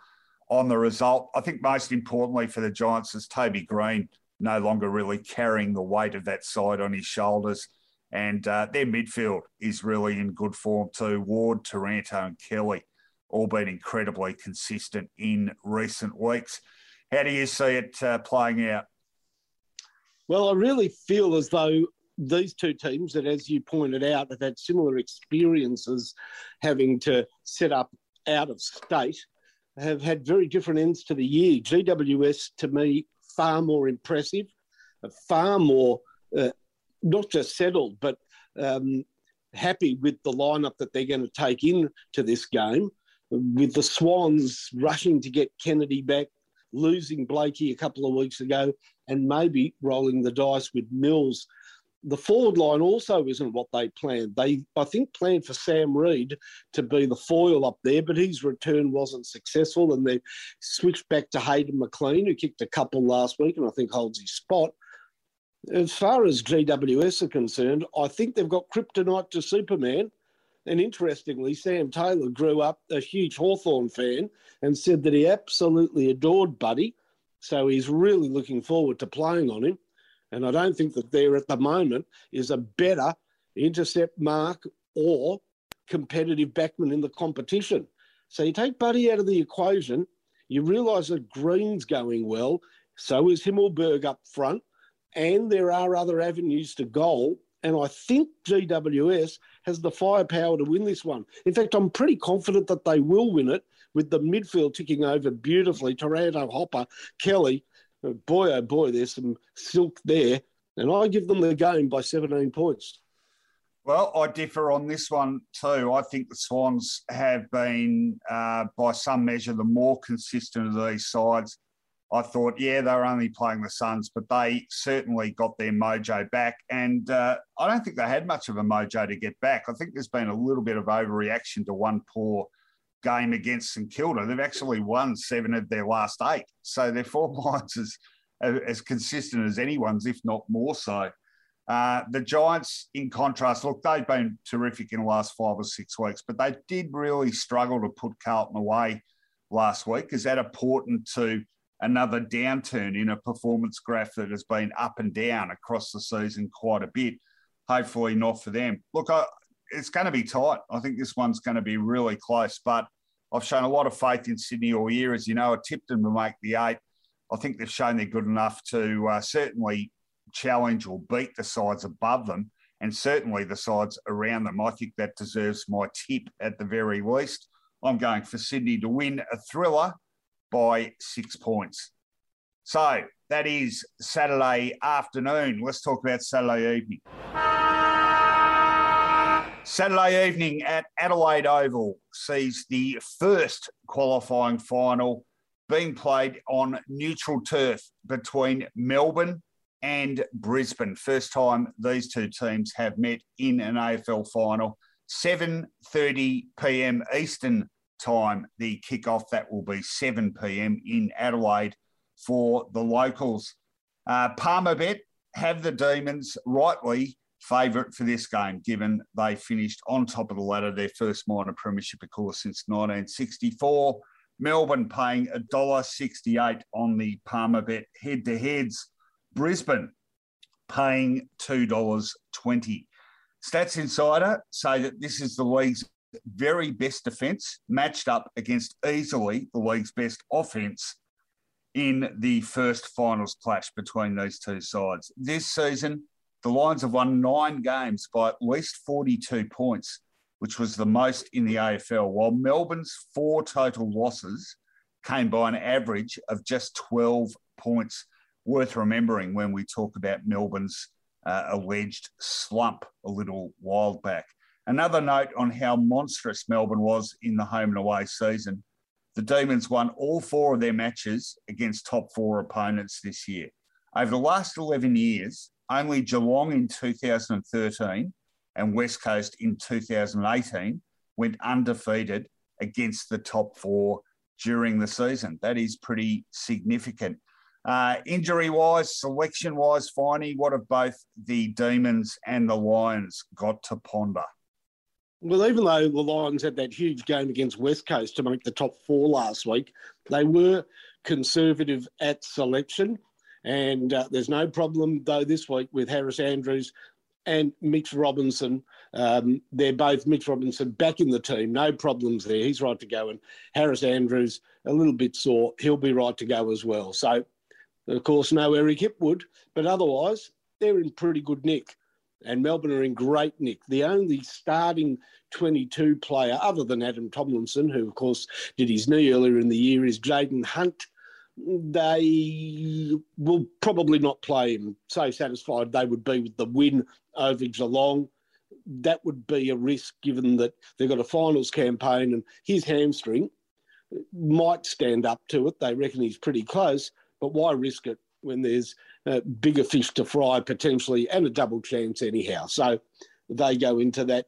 on the result. I think most importantly for the Giants is Toby Greene no longer really carrying the weight of that side on his shoulders. And uh, their midfield is really in good form too. Ward, Taranto, and Kelly all been incredibly consistent in recent weeks. how do you see it uh, playing out?
Well, I really feel as though these two teams that, as you pointed out, have had similar experiences having to set up out of state, have had very different ends to the year. GWS, to me, far more impressive, far more uh, not just settled, but um, happy with the lineup that they're going to take in to this game. With the Swans rushing to get Kennedy back, losing Blakey a couple of weeks ago, and maybe rolling the dice with Mills. The forward line also isn't what they planned. They, I think, planned for Sam Reid to be the foil up there, but his return wasn't successful, and they switched back to Hayden McLean, who kicked a couple last week, and I think holds his spot. As far as GWS are concerned, I think they've got kryptonite to Superman. And interestingly, Sam Taylor grew up a huge Hawthorn fan and said that he absolutely adored Buddy. So he's really looking forward to playing on him. And I don't think that there at the moment is a better intercept mark or competitive backman in the competition. So you take Buddy out of the equation, you realise that Greene's going well, so is Himmelberg up front, and there are other avenues to goal. And I think GWS has the firepower to win this one. In fact, I'm pretty confident that they will win it with the midfield ticking over beautifully. Taranto, Hopper, Kelly. Boy, oh boy, there's some silk there. And I give them the game by 17 points.
Well, I differ on this one too. I think the Swans have been, uh, by some measure, the more consistent of these sides. I thought, yeah, they were only playing the Suns, but they certainly got their mojo back. And uh, I don't think they had much of a mojo to get back. I think there's been a little bit of overreaction to one poor game against St Kilda. They've actually won seven of their last eight. So their form *laughs* lines is as consistent as anyone's, if not more so. Uh, the Giants, in contrast, look, they've been terrific in the last five or six weeks, but they did really struggle to put Carlton away last week. Is that important to another downturn in a performance graph that has been up and down across the season quite a bit. Hopefully, not for them. Look, I, it's going to be tight. I think this one's going to be really close, but I've shown a lot of faith in Sydney all year. As you know, I tipped them to make the eight. I think they've shown they're good enough to uh, certainly challenge or beat the sides above them and certainly the sides around them. I think that deserves my tip at the very least. I'm going for Sydney to win a thriller by six points. So that is Saturday afternoon. Let's talk about Saturday evening. Saturday evening at Adelaide Oval sees the first qualifying final being played on neutral turf between Melbourne and Brisbane. First time these two teams have met in an AFL final. 7:30 p.m. Eastern time, the kickoff. That will be 7 p.m. in Adelaide for the locals. Uh, Palmerbet have the Demons rightly favourite for this game, given they finished on top of the ladder, their first minor premiership, of course, since 1964. Melbourne paying $1.68 on the Palmerbet head to heads. Brisbane paying $2.20. Stats Insider say that this is the league's very best defence matched up against easily the league's best offence in the first finals clash between these two sides. This season, the Lions have won nine games by at least 42 points, which was the most in the AFL, while Melbourne's four total losses came by an average of just 12 points. Worth remembering when we talk about Melbourne's uh, alleged slump a little while back. Another note on how monstrous Melbourne was in the home and away season. The Demons won all four of their matches against top four opponents this year. Over the last 11 years, only Geelong in 2013 and West Coast in 2018 went undefeated against the top four during the season. That is pretty significant. Uh, injury wise, selection wise, Finey, what have both the Demons and the Lions got to ponder?
Well, even though the Lions had that huge game against West Coast to make the top four last week, they were conservative at selection. And uh, there's no problem, though, this week with Harris Andrews and Mitch Robinson Um, they're both Mitch Robinson back in the team, no problems there. He's right to go. And Harris Andrews, a little bit sore, he'll be right to go as well. So, of course, no Eric Hipwood, but otherwise, they're in pretty good nick. And Melbourne are in great nick. The only starting 22 player, other than Adam Tomlinson, who, of course, did his knee earlier in the year, is Jayden Hunt. They will probably not play him. So satisfied they would be with the win over Geelong. That would be a risk given that they've got a finals campaign and his hamstring might stand up to it. They reckon he's pretty close, but why risk it when there's uh, bigger fish to fry potentially and a double chance anyhow? So they go into that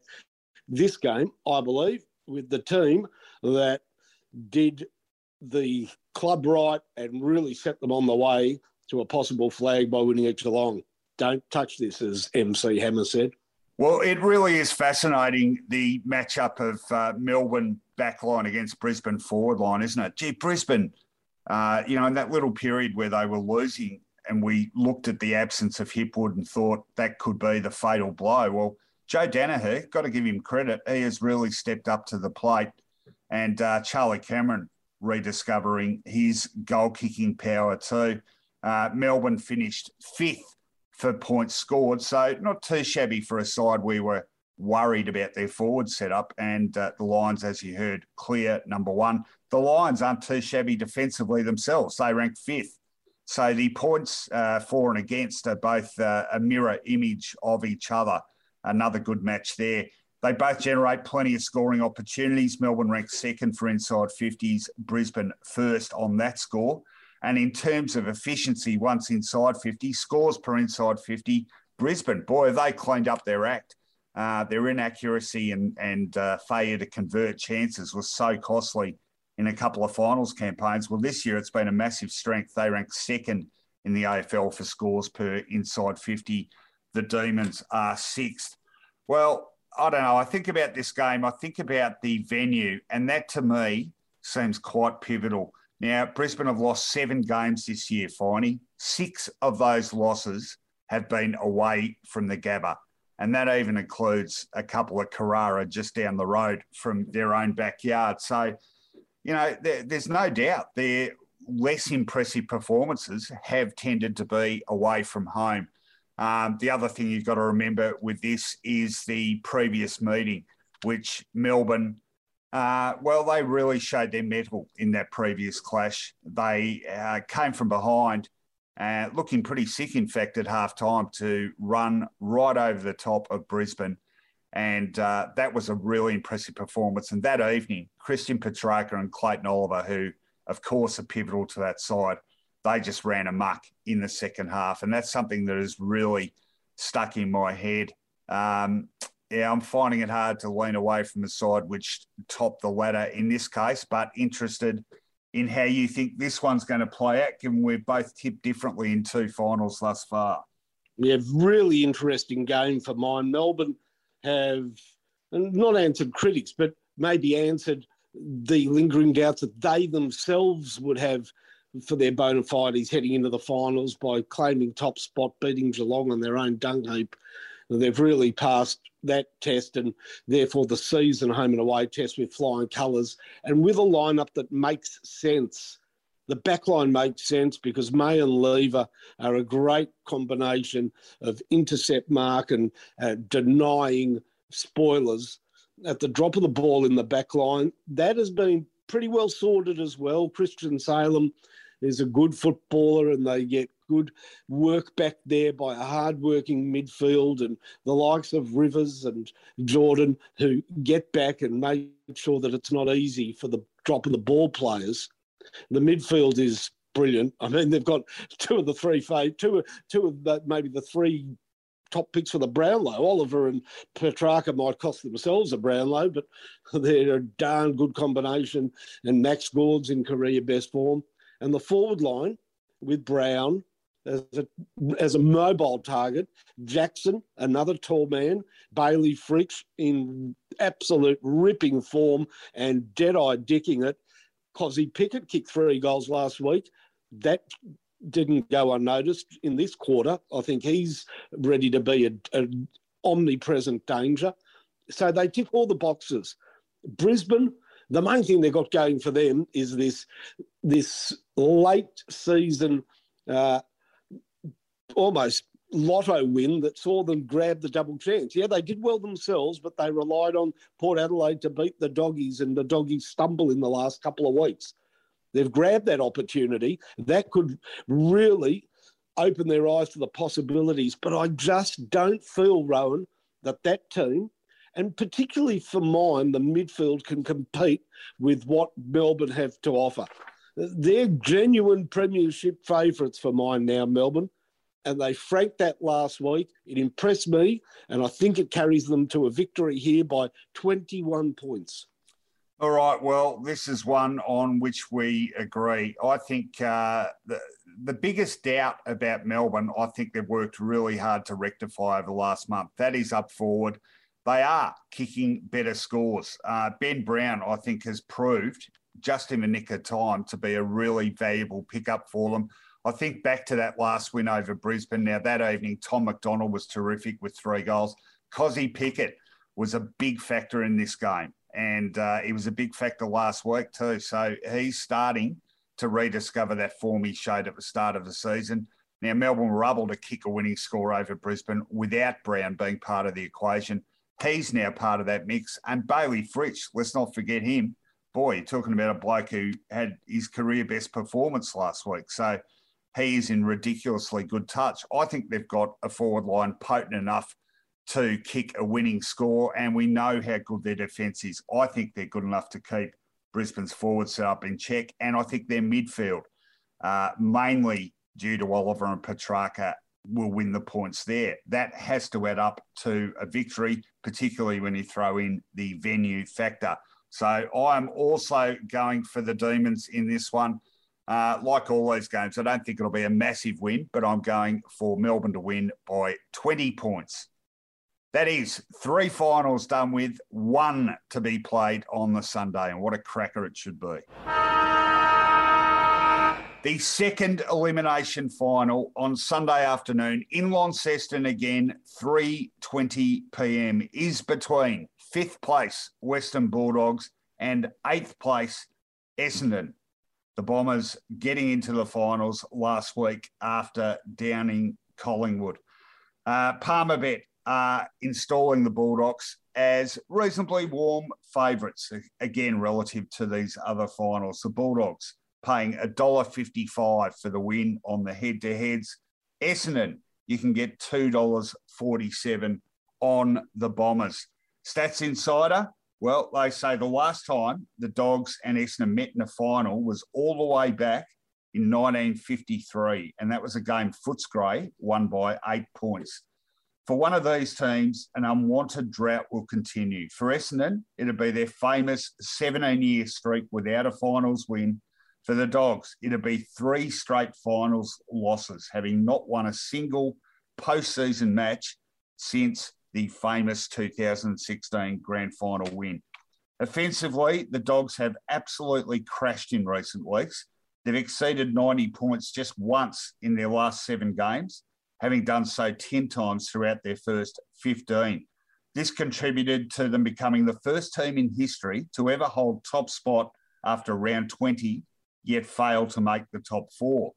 this game, I believe, with the team that did the club right and really set them on the way to a possible flag by winning at Geelong. Don't touch this, as MC Hammer said.
Well, it really is fascinating the matchup of uh, Melbourne backline against Brisbane forward line, isn't it? Gee, Brisbane, uh, you know, in that little period where they were losing and we looked at the absence of Hipwood and thought that could be the fatal blow. Well, Joe Daniher, got to give him credit. He has really stepped up to the plate. And uh, Charlie Cameron rediscovering his goal kicking power too. Uh, Melbourne finished fifth for points scored. So not too shabby for a side we were worried about their forward setup. And uh, the Lions, as you heard, clear number one. The Lions aren't too shabby defensively themselves. They rank fifth. So the points uh, for and against are both uh, a mirror image of each other. Another good match there. They both generate plenty of scoring opportunities. Melbourne ranks second for inside 50s, Brisbane first on that score. And in terms of efficiency, once inside 50, scores per inside 50, Brisbane, boy, they cleaned up their act. Uh, their inaccuracy and, and uh, failure to convert chances was so costly in a couple of finals campaigns. Well, this year it's been a massive strength. They rank second in the AFL for scores per inside 50. The Demons are sixth. Well, I don't know. I think about this game, I think about the venue, and that to me seems quite pivotal. Now, Brisbane have lost seven games this year, Finey. Six of those losses have been away from the Gabba. And that even includes a couple of Carrara just down the road from their own backyard. So, you know, there, there's no doubt their less impressive performances have tended to be away from home. Um, the other thing you've got to remember with this is the previous meeting, which Melbourne uh, well, they really showed their mettle in that previous clash. They uh, came from behind, uh, looking pretty sick, in fact, at half time to run right over the top of Brisbane. And uh, that was a really impressive performance. And that evening, Christian Petracca and Clayton Oliver, who, of course, are pivotal to that side, they just ran amuck in the second half. And that's something that has really stuck in my head. Um, yeah, I'm finding it hard to lean away from the side which topped the ladder in this case, but interested in how you think this one's going to play out, given we've both tipped differently in two finals thus far.
Yeah, really interesting game for mine. Melbourne have not answered critics, but maybe answered the lingering doubts that they themselves would have for their bona fides heading into the finals by claiming top spot, beating Geelong on their own dung heap They've really passed that test and therefore the season home and away test with flying colours and with a lineup that makes sense. The backline makes sense because May and Lever are a great combination of intercept mark and uh, denying spoilers at the drop of the ball in the backline. That has been pretty well sorted as well. Christian Salem is a good footballer and they get good work back there by a hard-working midfield and the likes of Rivers and Jordan who get back and make sure that it's not easy for the drop of the ball players. The midfield is brilliant. I mean, they've got two of the three, two, two of the, maybe the three top picks for the Brownlow. Oliver and Petracca might cost themselves a Brownlow, but *laughs* they're a darn good combination. And Max Gawn's in career best form. And the forward line with Brown, as a, as a mobile target. Jackson, another tall man. Bailey Fritsch in absolute ripping form and dead-eye dicking it. Kozzy Pickett kicked three goals last week. That didn't go unnoticed in this quarter. I think he's ready to be an omnipresent danger. so they tick all the boxes. Brisbane, the main thing they've got going for them is this this late season, uh, almost lotto win that saw them grab the double chance. Yeah, they did well themselves, but they relied on Port Adelaide to beat the doggies, and the doggies stumble in the last couple of weeks. They've grabbed that opportunity. That could really open their eyes to the possibilities. But I just don't feel, Rowan, that that team, and particularly for mine, the midfield can compete with what Melbourne have to offer. They're genuine premiership favourites for mine now, Melbourne and they franked that last week. It impressed me, and I think it carries them to a victory here by 21 points.
All right. Well, this is one on which we agree. I think uh, the the biggest doubt about Melbourne, I think they've worked really hard to rectify over the last month. That is up forward. They are kicking better scores. Uh, ben Brown, I think, has proved just in the nick of time to be a really valuable pickup for them. I think back to that last win over Brisbane. Now, that evening, Tom McDonald was terrific with three goals. Kozzy Pickett was a big factor in this game. And uh, he was a big factor last week, too. So he's starting to rediscover that form he showed at the start of the season. Now, Melbourne were able to kick a winning score over Brisbane without Brown being part of the equation. He's now part of that mix. And Bailey Fritsch, let's not forget him. Boy, you're talking about a bloke who had his career best performance last week. So he is in ridiculously good touch. I think they've got a forward line potent enough to kick a winning score, and we know how good their defence is. I think they're good enough to keep Brisbane's forward set up in check, and I think their midfield, uh, mainly due to Oliver and Petracca, will win the points there. That has to add up to a victory, particularly when you throw in the venue factor. So I'm also going for the Demons in this one. Uh, like all these games, I don't think it'll be a massive win, but I'm going for Melbourne to win by 20 points. That is three finals done with, one to be played on the Sunday, and what a cracker it should be. The second elimination final on Sunday afternoon in Launceston again, 3:20 p.m. is between fifth place Western Bulldogs and eighth place Essendon the Bombers getting into the finals last week after downing Collingwood. Uh, Palmerbet are installing the Bulldogs as reasonably warm favourites, again, relative to these other finals. The Bulldogs paying $1.55 for the win on the head to heads. Essendon, you can get $2.47 on the Bombers. Stats Insider, well, they say the last time the Dogs and Essendon met in a final was all the way back in 1953, and that was a game Footscray won by eight points. For one of these teams, an unwanted drought will continue. For Essendon, it'll be their famous 17 year streak without a finals win. For the Dogs, it'll be three straight finals losses, having not won a single postseason match since the famous 2016 grand final win. Offensively, the Dogs have absolutely crashed in recent weeks. They've exceeded 90 points just once in their last seven games, having done so 10 times throughout their first 15. This contributed to them becoming the first team in history to ever hold top spot after round 20, yet fail to make the top four.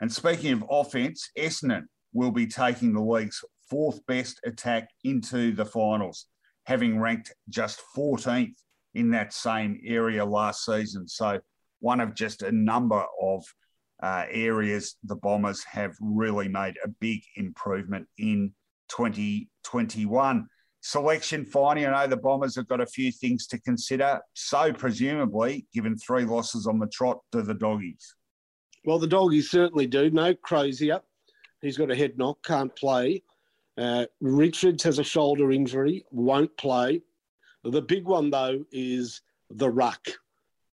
And speaking of offence, Essendon will be taking the league's fourth best attack into the finals, having ranked just 14th in that same area last season. So, one of just a number of uh, areas the Bombers have really made a big improvement in 2021. Selection finding, I know the Bombers have got a few things to consider. So, presumably, given three losses on the trot, do the doggies?
Well, the doggies certainly do. No Crozier. He's got a head knock, can't play. Uh, Richards has a shoulder injury, won't play. The big one, though, is the ruck,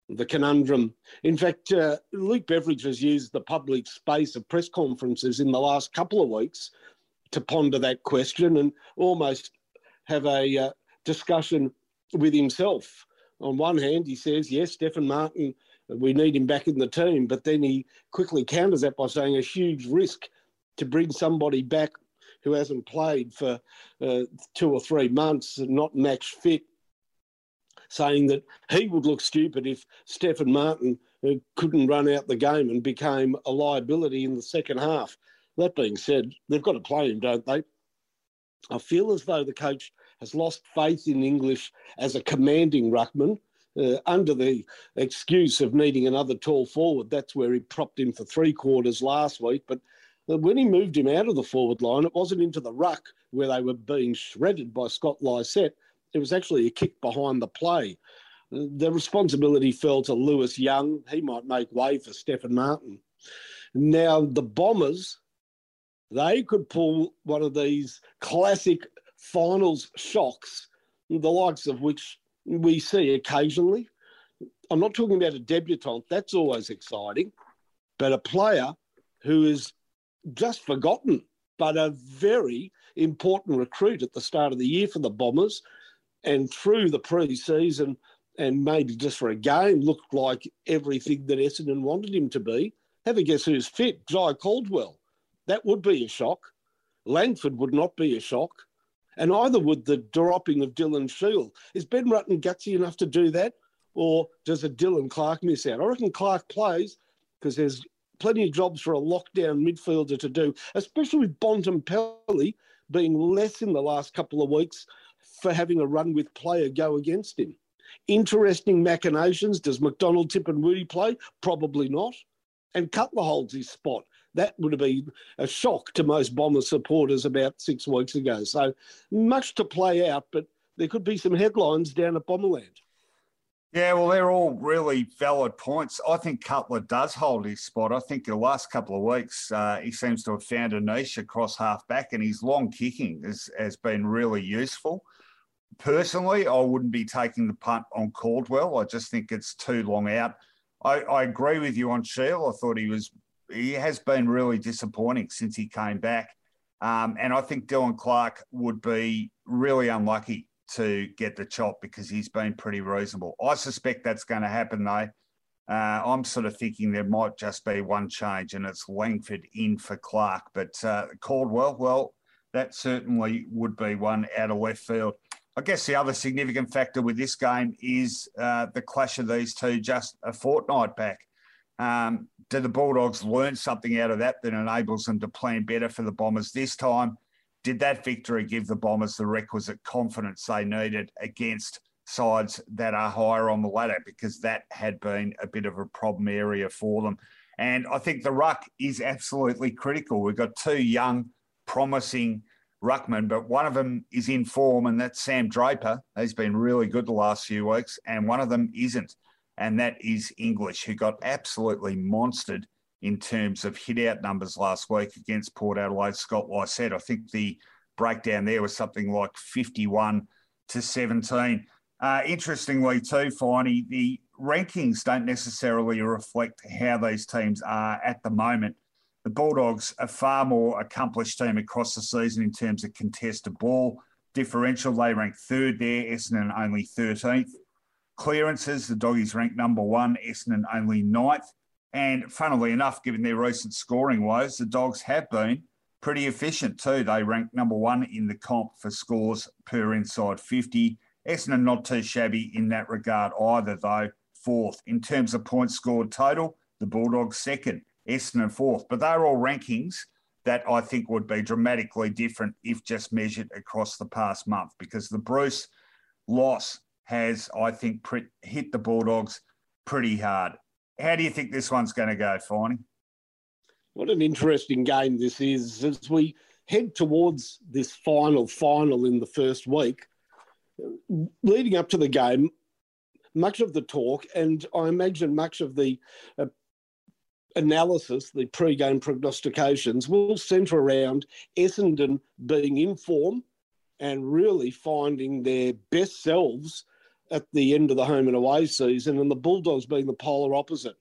the conundrum. In fact, uh, Luke Beveridge has used the public space of press conferences in the last couple of weeks to ponder that question and almost have a uh, discussion with himself. On one hand, he says, yes, Stefan Martin, we need him back in the team. But then he quickly counters that by saying a huge risk to bring somebody back who hasn't played for uh, two or three months not match fit, saying that he would look stupid if Stefan Martin uh, couldn't run out the game and became a liability in the second half. That being said, they've got to play him, don't they? I feel as though the coach has lost faith in English as a commanding ruckman. Uh, under the excuse of needing another tall forward, that's where he propped him for three quarters last week. But when he moved him out of the forward line, it wasn't into the ruck where they were being shredded by Scott Lycett. It was actually a kick behind the play. The responsibility fell to Lewis Young. He might make way for Stefan Martin. Now, the Bombers, they could pull one of these classic finals shocks, the likes of which we see occasionally. I'm not talking about a debutant, that's always exciting, but a player who is just forgotten, but a very important recruit at the start of the year for the Bombers. And through the pre season, and maybe just for a game, looked like everything that Essendon wanted him to be. Have a guess who's fit? Jye Caldwell. That would be a shock. Langford would not be a shock. And either would the dropping of Dylan Shiel. Is Ben Rutten gutsy enough to do that? Or does a Dylan Clarke miss out? I reckon Clarke plays because there's plenty of jobs for a lockdown midfielder to do, especially with Bontempelli being less in the last couple of weeks for having a run with player go against him. Interesting machinations. Does McDonald-Tipungwuti play? Probably not. And Cutler holds his spot. That would have been a shock to most Bomber supporters about six weeks ago. So much to play out, but there could be some headlines down at Bomberland.
Yeah, well, they're all really valid points. I think Cutler does hold his spot. I think the last couple of weeks, uh, he seems to have found a niche across half back, and his long kicking has, has been really useful. Personally, I wouldn't be taking the punt on Caldwell. I just think it's too long out. I, I agree with you on Shiel. I thought he was he has been really disappointing since he came back. Um, and I think Dylan Clarke would be really unlucky to get the chop because he's been pretty reasonable. I suspect that's going to happen though. Uh, I'm sort of thinking there might just be one change and it's Langford in for Clarke. But uh, Caldwell, well, that certainly would be one out of left field. I guess the other significant factor with this game is uh, the clash of these two just a fortnight back. Um, the Bulldogs learn something out of that that enables them to plan better for the Bombers this time? Did that victory give the Bombers the requisite confidence they needed against sides that are higher on the ladder? Because that had been a bit of a problem area for them. And I think the ruck is absolutely critical. We've got two young, promising ruckmen, but one of them is in form, and that's Sam Draper. He's been really good the last few weeks, and one of them isn't and that is English, who got absolutely monstered in terms of hit out numbers last week against Port Adelaide. Scott said, I think the breakdown there was something like 51 to 17. Uh, interestingly, too, Finey, the rankings don't necessarily reflect how these teams are at the moment. The Bulldogs are far more accomplished team across the season in terms of contested ball differential. They rank third there, Essendon only 13th. Clearances, the doggies ranked number one, Essendon only ninth. And funnily enough, given their recent scoring woes, the Dogs have been pretty efficient too. They ranked number one in the comp for scores per inside 50. Essendon not too shabby in that regard either, though, fourth. In terms of points scored total, the Bulldogs second, Essendon fourth. But they're all rankings that I think would be dramatically different if just measured across the past month because the Bruce loss has, I think, hit the Bulldogs pretty hard. How do you think this one's going to go, Finey?
What an interesting game this is as we head towards this final final in the first week. Leading up to the game, much of the talk, and I imagine much of the uh, analysis, the pre-game prognostications, will centre around Essendon being in form and really finding their best selves at the end of the home and away season, and the Bulldogs being the polar opposite.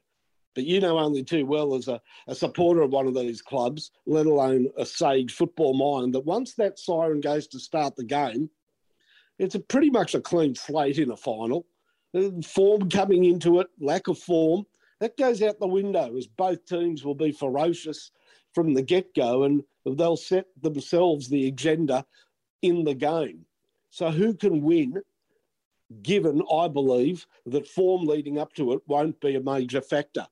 But you know only too well as a, a supporter of one of these clubs, let alone a sage football mind, that once that siren goes to start the game, it's a pretty much a clean slate in a final. Form coming into it, lack of form, that goes out the window as both teams will be ferocious from the get go. And they'll set themselves the agenda in the game. So who can win? Given, I believe, that form leading up to it won't be a major factor.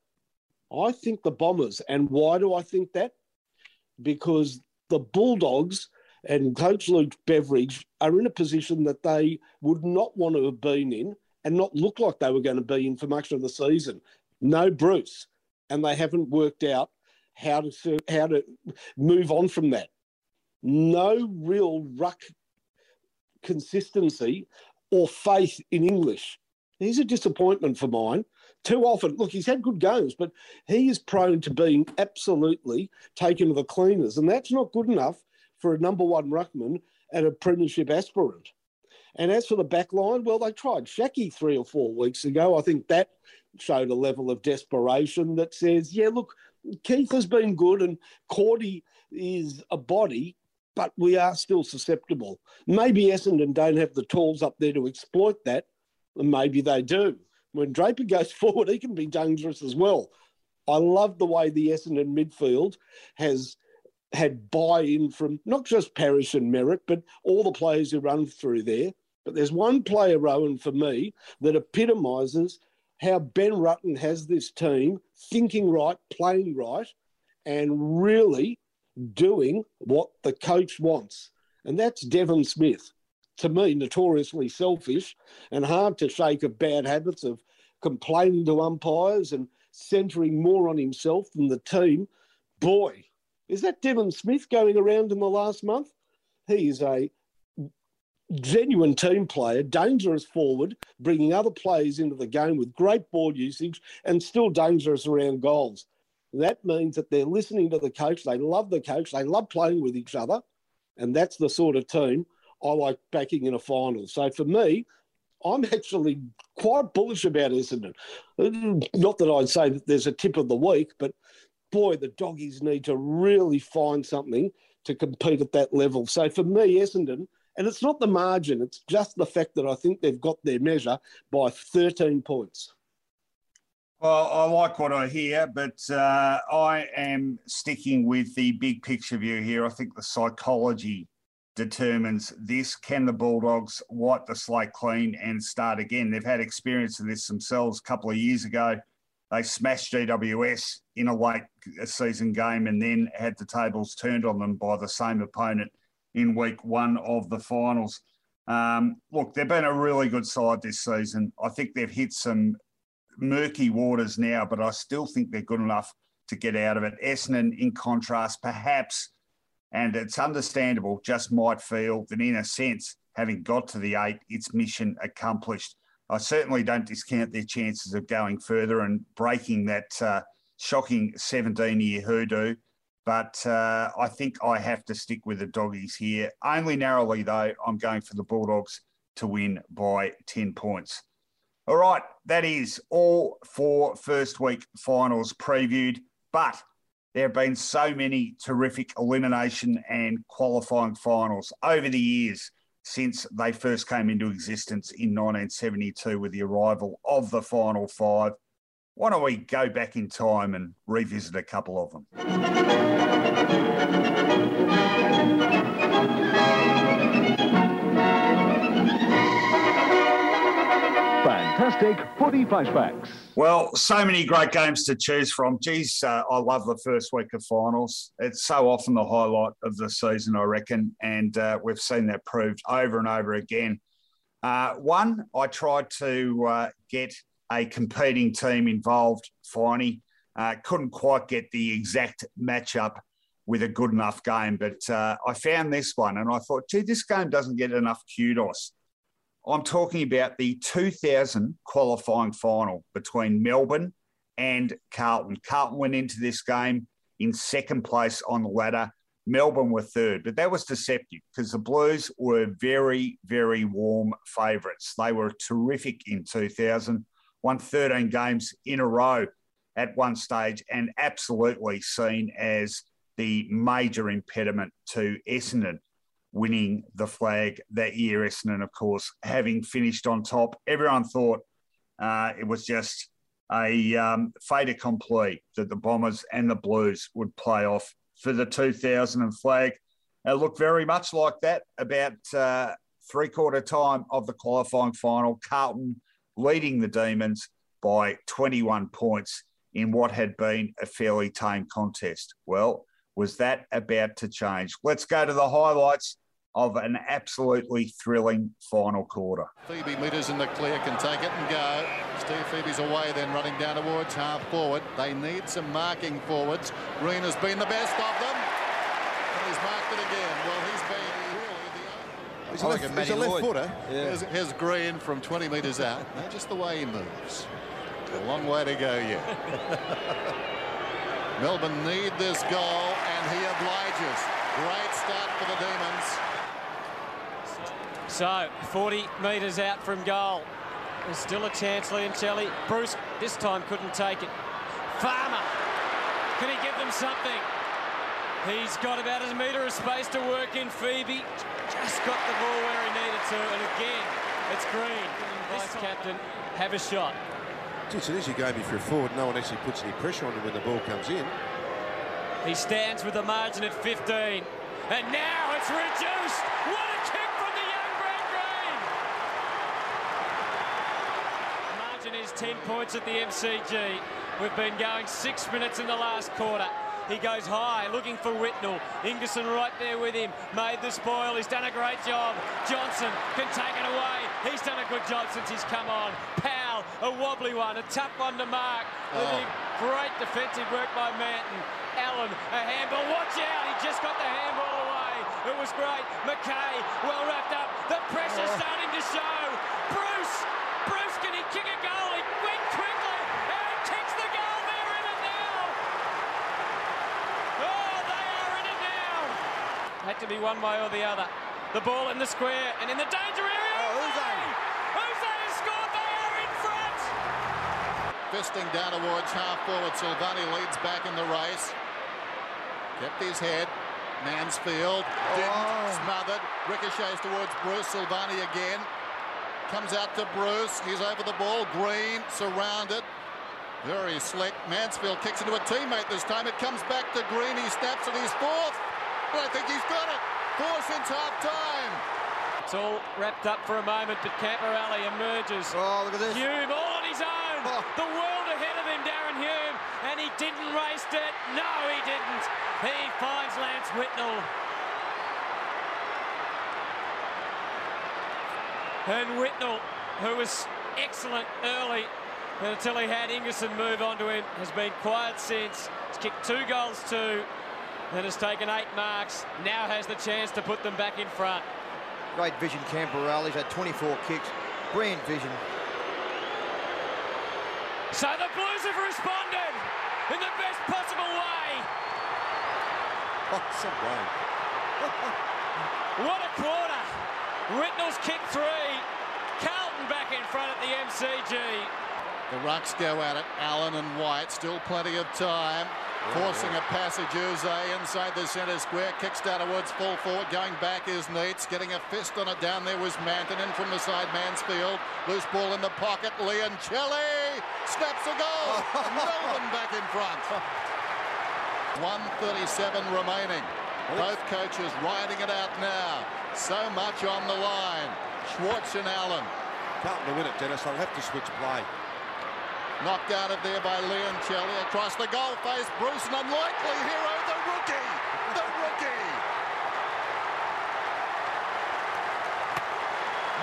I think the Bombers. And why do I think that? Because the Bulldogs and Coach Luke Beveridge are in a position that they would not want to have been in and not look like they were going to be in for much of the season. No Bruce, and they haven't worked out how to how to move on from that. No real ruck consistency or faith in English. He's a disappointment for mine. Too often, look, he's had good games, but he is prone to being absolutely taken to the cleaners, and that's not good enough for a number one ruckman and a premiership aspirant. And as for the back line, well, they tried Schache three or four weeks ago. I think that showed a level of desperation that says, yeah, look, Keath has been good and Cordy is a body, but we are still susceptible. Maybe Essendon don't have the tools up there to exploit that, and maybe they do. When Draper goes *laughs* forward, he can be dangerous as well. I love the way the Essendon midfield has had buy-in from not just Parish and Merrett, but all the players who run through there. But there's one player, Rohan, for me, that epitomises how Ben Rutten has this team thinking right, playing right, and really doing what the coach wants. And that's Devon Smith. To me, notoriously selfish and hard to shake of bad habits of complaining to umpires and centering more on himself than the team. Boy, is that Devon Smith going around in the last month? He is a genuine team player, dangerous forward, bringing other players into the game with great ball usage and still dangerous around goals. That means that they're listening to the coach. They love the coach. They love playing with each other. And that's the sort of team I like backing in a final. So for me, I'm actually quite bullish about Essendon. Not that I'd say that there's a tip of the week, but boy, the doggies need to really find something to compete at that level. So for me, Essendon, and it's not the margin, it's just the fact that I think they've got their measure by 13 points.
Well, I like what I hear, but uh, I am sticking with the big picture view here. I think the psychology determines this. Can the Bulldogs wipe the slate clean and start again? They've had experience of this themselves a couple of years ago. They smashed GWS in a late season game and then had the tables turned on them by the same opponent in week one of the finals. Um, look, they've been a really good side this season. I think they've hit some murky waters now, but I still think they're good enough to get out of it. Essendon, in contrast, perhaps, and it's understandable, just might feel that in a sense, having got to the eight, it's mission accomplished. I certainly don't discount their chances of going further and breaking that uh, shocking 17 year hoodoo. But uh, I think I have to stick with the doggies here. Only narrowly, though, I'm going for the Bulldogs to win by 10 points. All right, that is all for first week finals previewed. But there have been so many terrific elimination and qualifying finals over the years since they first came into existence in 1972 with the arrival of the final five. Why don't we go back in time and revisit a couple of them?
Fantastic footy flashbacks.
Well, so many great games to choose from. Geez, uh, I love the first week of finals. It's so often the highlight of the season, I reckon, and uh, we've seen that proved over and over again. Uh, one, I tried to uh, get a competing team involved, Finey. Uh, couldn't quite get the exact matchup with a good enough game, but uh, I found this one and I thought, gee, this game doesn't get enough kudos. I'm talking about the 2000 qualifying final between Melbourne and Carlton. Carlton went into this game in second place on the ladder. Melbourne were third, but that was deceptive because the Blues were very, very warm favourites. They were terrific in 2000 won 13 games in a row at one stage and absolutely seen as the major impediment to Essendon winning the flag that year. Essendon, of course, having finished on top. Everyone thought uh, it was just a um, fait accompli that the Bombers and the Blues would play off for the 2000 flag. It looked very much like that about uh, three quarter time of the qualifying final. Carlton leading the Demons by 21 points in what had been a fairly tame contest. Well, was that about to change? Let's go to the highlights of an absolutely thrilling final quarter.
Febey meters in the clear, can take it and go. Steve Febey's away then, running down towards half forward. They need some marking forwards. Green has been the best of them. And he's marked it again. Well, he's been really the
He's a left, he's a left footer.
Yeah. Here's, here's, Green from 20 metres out. Now just the way he moves. A long way to go yet. *laughs* Melbourne need this goal, and he obliges. Great start for the Demons.
So, 40 metres out from goal. There's still a chance, Leoncelli. Bruce this time couldn't take it. Farmer, can he give them something? He's got about a metre of space to work in. Febey just got the ball where he needed to, and again, it's Green. Vice captain, have a shot.
It's an easy game if you're forward. No one actually puts any pressure on him when the ball comes in.
He stands with the margin at 15. And now it's reduced. What a kick from the young Brad Green. Margin is 10 points at the MCG. We've been going six minutes in the last quarter. He goes high, looking for Whitnell. Ingerson right there with him. Made the spoil. He's done a great job. Johnson can take it away. He's done a good job since he's come on. Powell, a wobbly one, a tough one to mark. Oh. Great defensive work by Manton. Allen, a handball. Watch out. He just got the handball away. It was great. McKay, well wrapped up. The pressure's oh. starting to show. Bruce, Bruce, can he kick a goal? He went quickly. And he kicks the goal. They're in it now. Oh, they are in it now. Had to be one way or the other. The ball in the square and in the danger area.
Oh, Yze.
Yze has scored. They are in front.
Fisting down towards half forward. Silvagni leads back in the race. Kept his head. Mansfield oh. didn't. Oh. Smothered. Ricochets towards Bruce. Silvagni again. Comes out to Bruce. He's over the ball. Green surrounded. Very slick. Mansfield kicks into a teammate this time. It comes back to Green. He snaps at his fourth. I think he's got it. Four since half time.
It's all wrapped up for a moment, but Camporeale emerges.
Oh, look at this.
Hulme all on his own. Oh. The world ahead of him, Darren Hulme. And he didn't race it. No, he didn't. He finds Lance Whitnell. And Whitnell, who was excellent early until he had Ingerson move on to him, has been quiet since. He's kicked two goals too and has taken eight marks. Now has the chance to put them back in front.
Great vision, Camporeale. He's had 24 kicks. Brilliant vision.
So the Blues have responded in the best possible way. *laughs*
Oh, way. *laughs*
what a quarter. Whitnell's kick three. Carlton back in front at the MCG.
The Rucks go at it. Allen and White, still plenty of time. Forcing a passage, Yze inside the centre square, kicks down towards full forward, going back is Neitz, getting a fist on it, down there was Manton, in from the side, Mansfield, loose ball in the pocket, Leoncelli, snaps a goal, *laughs* Melbourne back in front. 137 remaining, both coaches riding it out now, so much on the line, Schwarz and Allen.
Carlton to win it, Dennis, they'll have to switch play.
Knocked out of there by Leoncelli across the goal face. Bruce, an unlikely hero, the rookie. The rookie.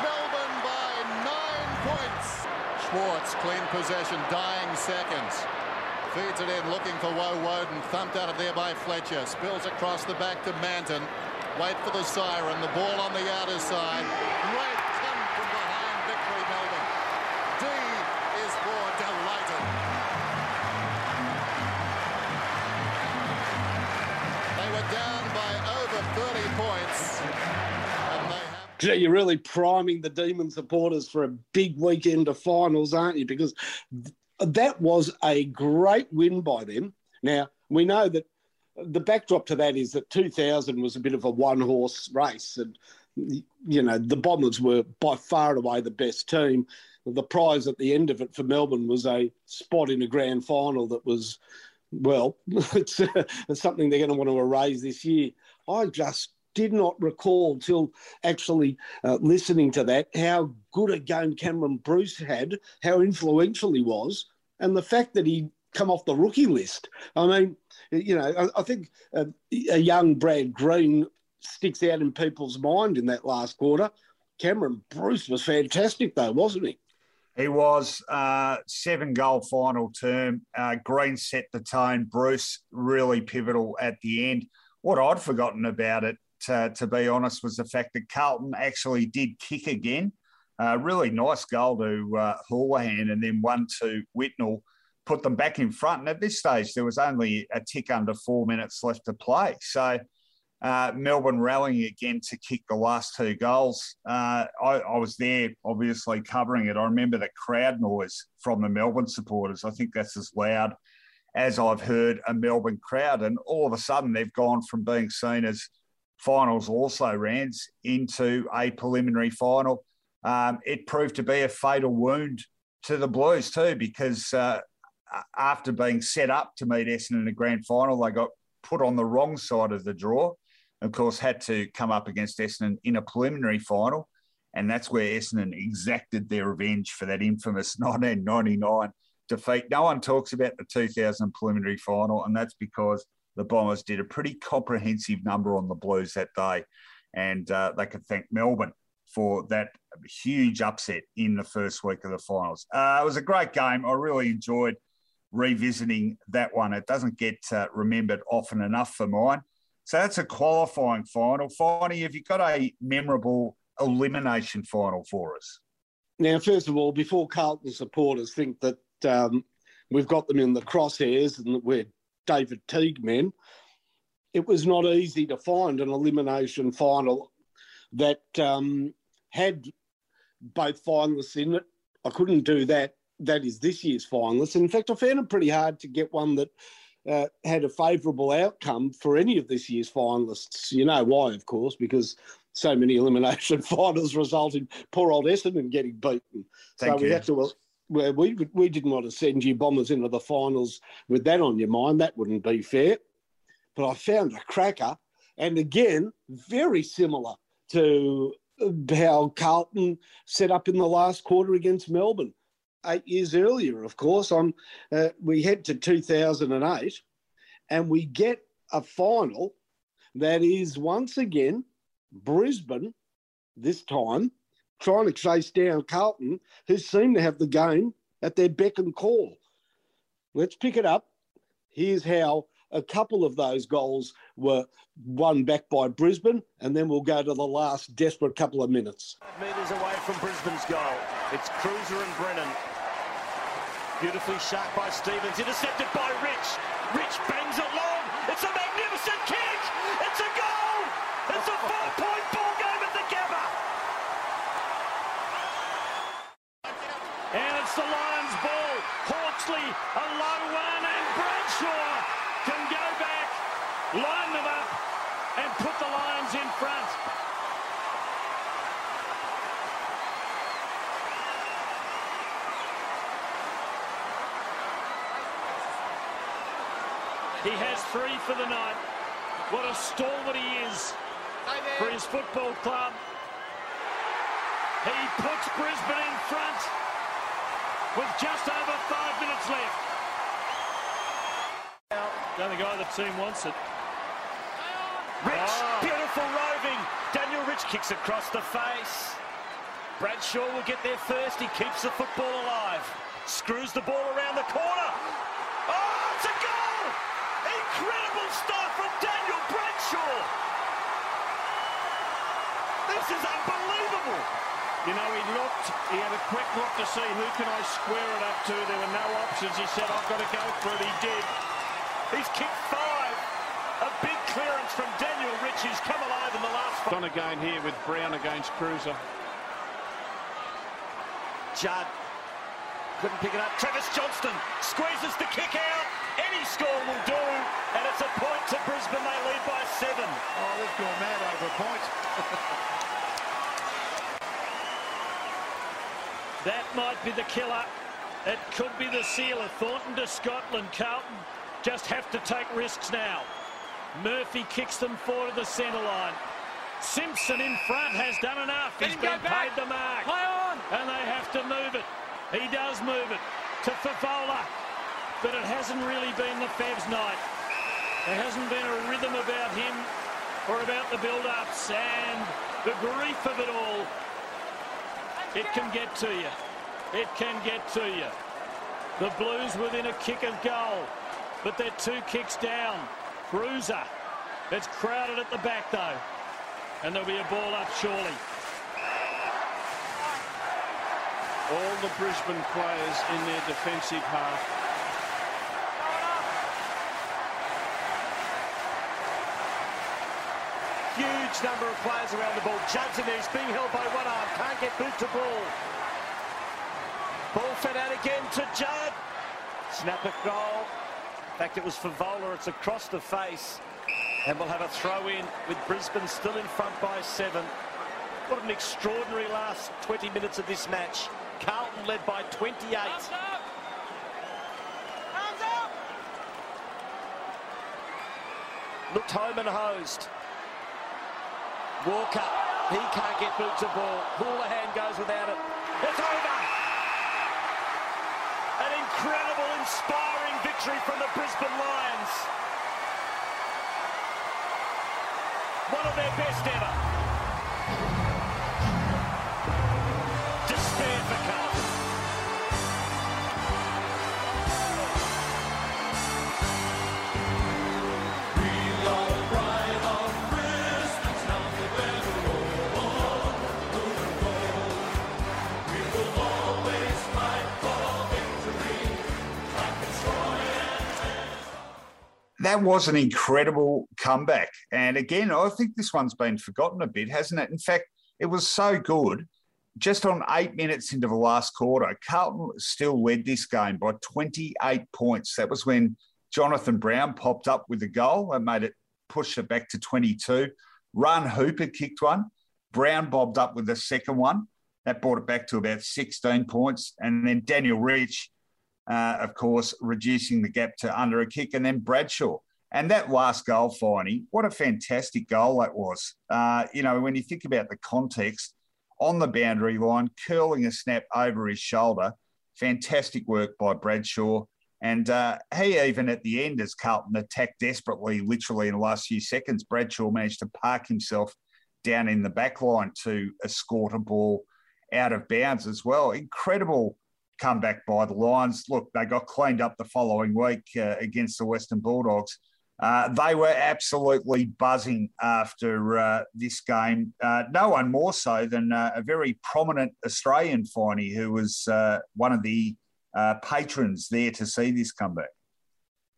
Melbourne by nine points. Schwarz, clean possession, dying seconds. Feeds it in, looking for Woe Woden. Thumped out of there by Fletcher. Spills across the back to Manton. Wait for the siren. The ball on the outer side. Great
Gee, You're really priming the Demon supporters for a big weekend of finals, aren't you? Because th- that was a great win by them. Now, we know that the backdrop to that is that 2000 was a bit of a one horse race. And, you know, the Bombers were by far and away the best team. The prize at the end of it for Melbourne was a spot in a grand final that was well, *laughs* it's, uh, it's something they're going to want to erase this year. I just did not recall till actually uh, listening to that how good a game Cameron Bruce had, how influential he was, and the fact that he come off the rookie list. I mean, you know, I, I think uh, a young Brad Green sticks out in people's mind in that last quarter. Cameron Bruce was fantastic, though, wasn't he?
He was uh, seven goal final term. Uh, Green set the tone. Bruce really pivotal at the end. What I'd forgotten about it, uh, to be honest, was the fact that Carlton actually did kick again. Uh, really nice goal to uh, and then one to Whitnell, put them back in front. And at this stage, there was only a tick under four minutes left to play. So uh, Melbourne rallying again to kick the last two goals. Uh, I, I, was there, obviously, covering it. I remember the crowd noise from the Melbourne supporters. I think that's as loud as I've heard a Melbourne crowd. And all of a sudden, they've gone from being seen as finals also rans into a preliminary final. Um, it proved to be a fatal wound to the Blues, too, because uh, after being set up to meet Essendon in a grand final, they got put on the wrong side of the draw of course, had to come up against Essendon in a preliminary final. And that's where Essendon exacted their revenge for that infamous *laughs* 1999 defeat. No one talks about the 2000 preliminary final, and that's because the Bombers did a pretty comprehensive number on the Blues that day. And uh, they could thank Melbourne for that huge upset in the first week of the finals. Uh, it was a great game. I really enjoyed revisiting that one. It doesn't get uh, remembered often enough for mine. So that's a qualifying final. Finally, have you got a memorable elimination final for us?
Now, first of all, before Carlton supporters think that um, we've got them in the crosshairs and that we're David Teague men, it was not easy to find an elimination final that um, had both finalists in it. I couldn't do that. That is this year's finalists. In fact, I found it pretty hard to get one that uh, had a favourable outcome for any of this year's finalists. You know why, of course, because so many *laughs* elimination finals result in poor old Essendon getting beaten. Thank so you. we had to. Well, we we didn't want to send you bombers into the finals with that on your mind. That wouldn't be fair. But I found a cracker, and again, very similar to how Carlton set up in the last quarter against Melbourne eight years earlier, of course. On uh, we head to 2008, and we get a final that is once again Brisbane, this time trying to chase down Carlton, who seem to have the game at their beck and call. Let's pick it up. Here's how a couple of those goals were won back by Brisbane, and then we'll go to the last desperate couple of minutes.
Metres away from Brisbane's goal. It's Kreuzer and Brennan. Beautifully shot by Stevens, intercepted by Rich. Rich bangs a low one, and Bradshaw can go back, line them up, and put the Lions in front. He has three for the night. What a stalwart he is for his football club. He puts Brisbane in front with just over five minutes left. The only guy the team wants it. Rich, oh. beautiful roving. Daniel Rich kicks across the face. Bradshaw will get there first. He keeps the football alive. Screws the ball around the corner. Oh, it's a goal! Incredible start from Daniel Bradshaw. This is unbelievable. You know, he looked, he had a quick look to see who can I square it up to. There were no options. He said, I've got to go for it. He did. He's kicked five. A big clearance from Daniel Rich. He's come alive in the last five.
On again here with Brown against Kreuzer.
Judd couldn't pick it up. Travis Johnstone squeezes the kick out. Any score will do. And it's a point to Brisbane. They lead by seven.
Oh, they've gone mad over a point. *laughs*
that might be the killer. It could be the sealer. Thornton to Scotland. Carlton just have to take risks now. Murphy kicks them forward to the centre line. Simpson in front has done enough. He's been paid the mark.
on.
And they have to move it. He does move it to Fevola. But it hasn't really been the Fab's night. There hasn't been a rhythm about him or about the build-ups and the grief of it all. It can get to you. It can get to you. The Blues within a kick of goal, but they're two kicks down. Kreuzer. It's crowded at the back though. And there'll be a ball up surely.
All the Brisbane players in their defensive half
Huge number of players around the ball. Judson is being held by one arm. Can't get boot to ball. Ball fed out again to Judd. Snap it goal. In fact, it was for Vola. It's across the face. And we'll have a throw in with Brisbane still in front by seven. What an extraordinary last 20 minutes of this match. Carlton led by 28. Looked home and hosed. Walker, he can't get boots of ball. Houlihan goes without it. It's over. An incredible, inspiring victory from the Brisbane Lions. One of their best ever.
That was an incredible comeback. And again, I think this one's been forgotten a bit, hasn't it? In fact, it was so good. Just on eight minutes into the last quarter, Carlton still led this game by 28 points. That was when Jonathan Brown popped up with a goal and made it push it back to 22. Run Hooper kicked one. Brown bobbed up with the second one. That brought it back to about 16 points. And then Daniel Rich uh, of course, reducing the gap to under a kick, and then Bradshaw. And that last goal, Finey, what a fantastic goal that was. Uh, you know, when you think about the context, on the boundary line, curling a snap over his shoulder, fantastic work by Bradshaw. And uh, he even at the end, as Carlton attacked desperately, literally in the last few seconds, Bradshaw managed to park himself down in the back line to escort a ball out of bounds as well. Incredible comeback by the Lions. Look, they got cleaned up the following week uh, against the Western Bulldogs. Uh, they were absolutely buzzing after uh, this game. Uh, no one more so than uh, a very prominent Australian finey who was uh, one of the patrons there to see this comeback.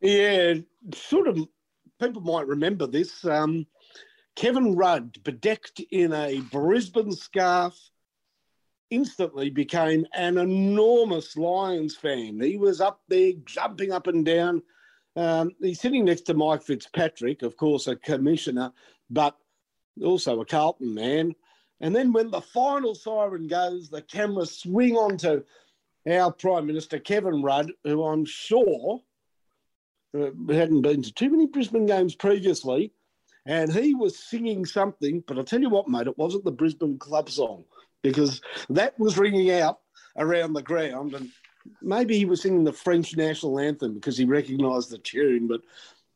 Yeah, sort of. People might remember this. Um, Kevin Rudd, bedecked in a Brisbane scarf, instantly became an enormous Lions fan. He was up there jumping up and down. Um, he's sitting next to Mike Fitzpatrick, of course, a commissioner, but also a Carlton man. And then when the final siren goes, the cameras swing onto our Prime Minister, Kevin Rudd, who I'm sure uh, hadn't been to too many Brisbane games previously. And he was singing something, but I'll tell you what, mate, it wasn't the Brisbane club song because that was ringing out around the ground. And maybe he was singing the French national anthem because he recognised the tune. But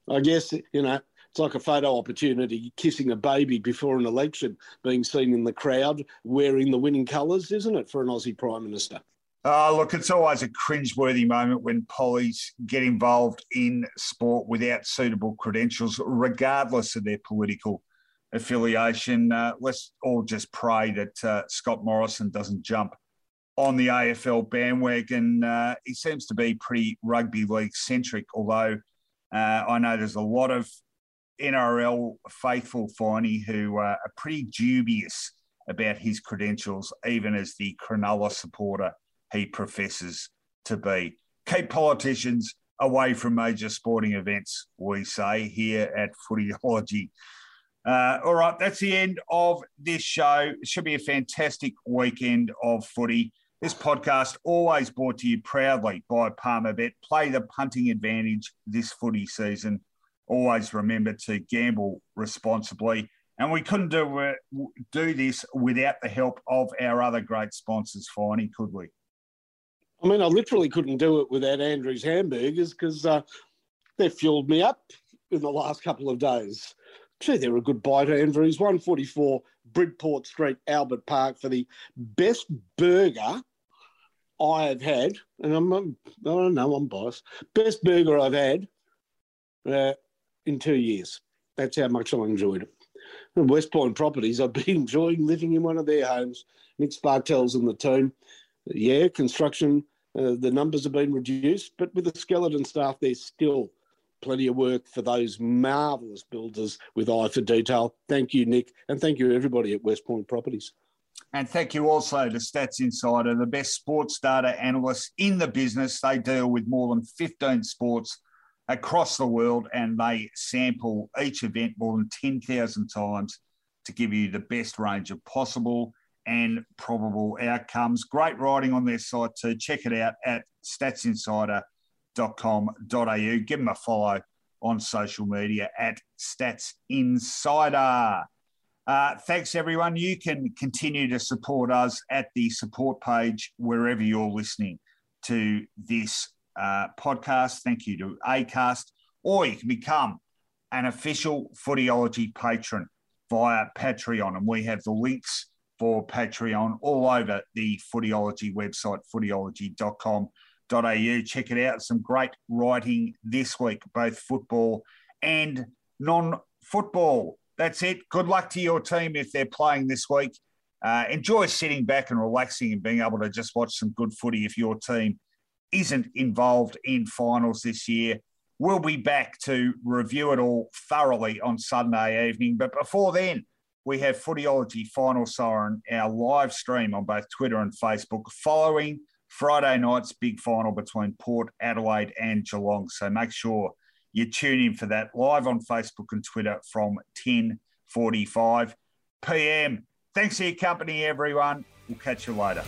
I guess, you know, it's like a photo opportunity kissing a baby before an election, being seen in the crowd wearing the winning colours, isn't it, for an Aussie Prime Minister?
Oh, look, it's always a cringeworthy moment when pollies get involved in sport without suitable credentials, regardless of their political affiliation. Uh, let's all just pray that uh, Scott Morrison doesn't jump on the AFL bandwagon. Uh, he seems to be pretty rugby league centric, although uh, I know there's a lot of NRL faithful Finey who uh, are pretty dubious about his credentials, even as the Cronulla supporter he professes to be. Keep politicians away from major sporting events, we say here at Footyology. Uh, all right, that's the end of this show. It should be a fantastic weekend of footy. This podcast always brought to you proudly by Palmerbet. Play the punting advantage this footy season. Always remember to gamble responsibly. And we couldn't do, uh, do this without the help of our other great sponsors, Finey, could we?
I mean, I literally couldn't do it without Andrew's hamburgers because uh, they've fueled me up in the last couple of days. Gee, they're a good bite, Andrews. 144 Bridport Street, Albert Park for the best burger I have had. And I'm, I don't know, I'm biased. Best burger I've had uh, in two years. That's how much I enjoyed it. West Point Properties, I've been *laughs* enjoying living in one of their homes. Nick Spartels and the team. Yeah, construction, uh, the numbers have been reduced, but with the skeleton staff, they're still plenty of work for those marvellous builders with eye for detail. Thank you, Nick, and thank you everybody at West Point Properties.
And thank you also to Stats Insider, the best sports data analysts in the business. They deal with more than 15 sports across the world and they sample each event more than 10,000 times to give you the best range of possible and probable outcomes. Great writing on their site too. Check it out at statsinsider.com stats.com.au. Give them a follow on social media at Stats Insider. Uh, thanks, everyone. You can continue to support us at the support page wherever you're listening to this uh, podcast. Thank you to ACAST, or you can become an official Footyology patron via Patreon. And we have the links for Patreon all over the Footyology website, footyology.com au. Check it out. Some great writing this week, both football and non football. That's it. Good luck to your team if they're playing this week. Uh, enjoy sitting back and relaxing and being able to just watch some good footy if your team isn't involved in finals this year. We'll be back to review it all thoroughly on Sunday evening. But before then, we have Footyology Final Siren, our live stream on both Twitter and Facebook, following Friday night's big final between Port Adelaide and Geelong. So make sure you tune in for that live on Facebook and Twitter from 10:45 p.m. Thanks for your company, everyone. We'll catch you later.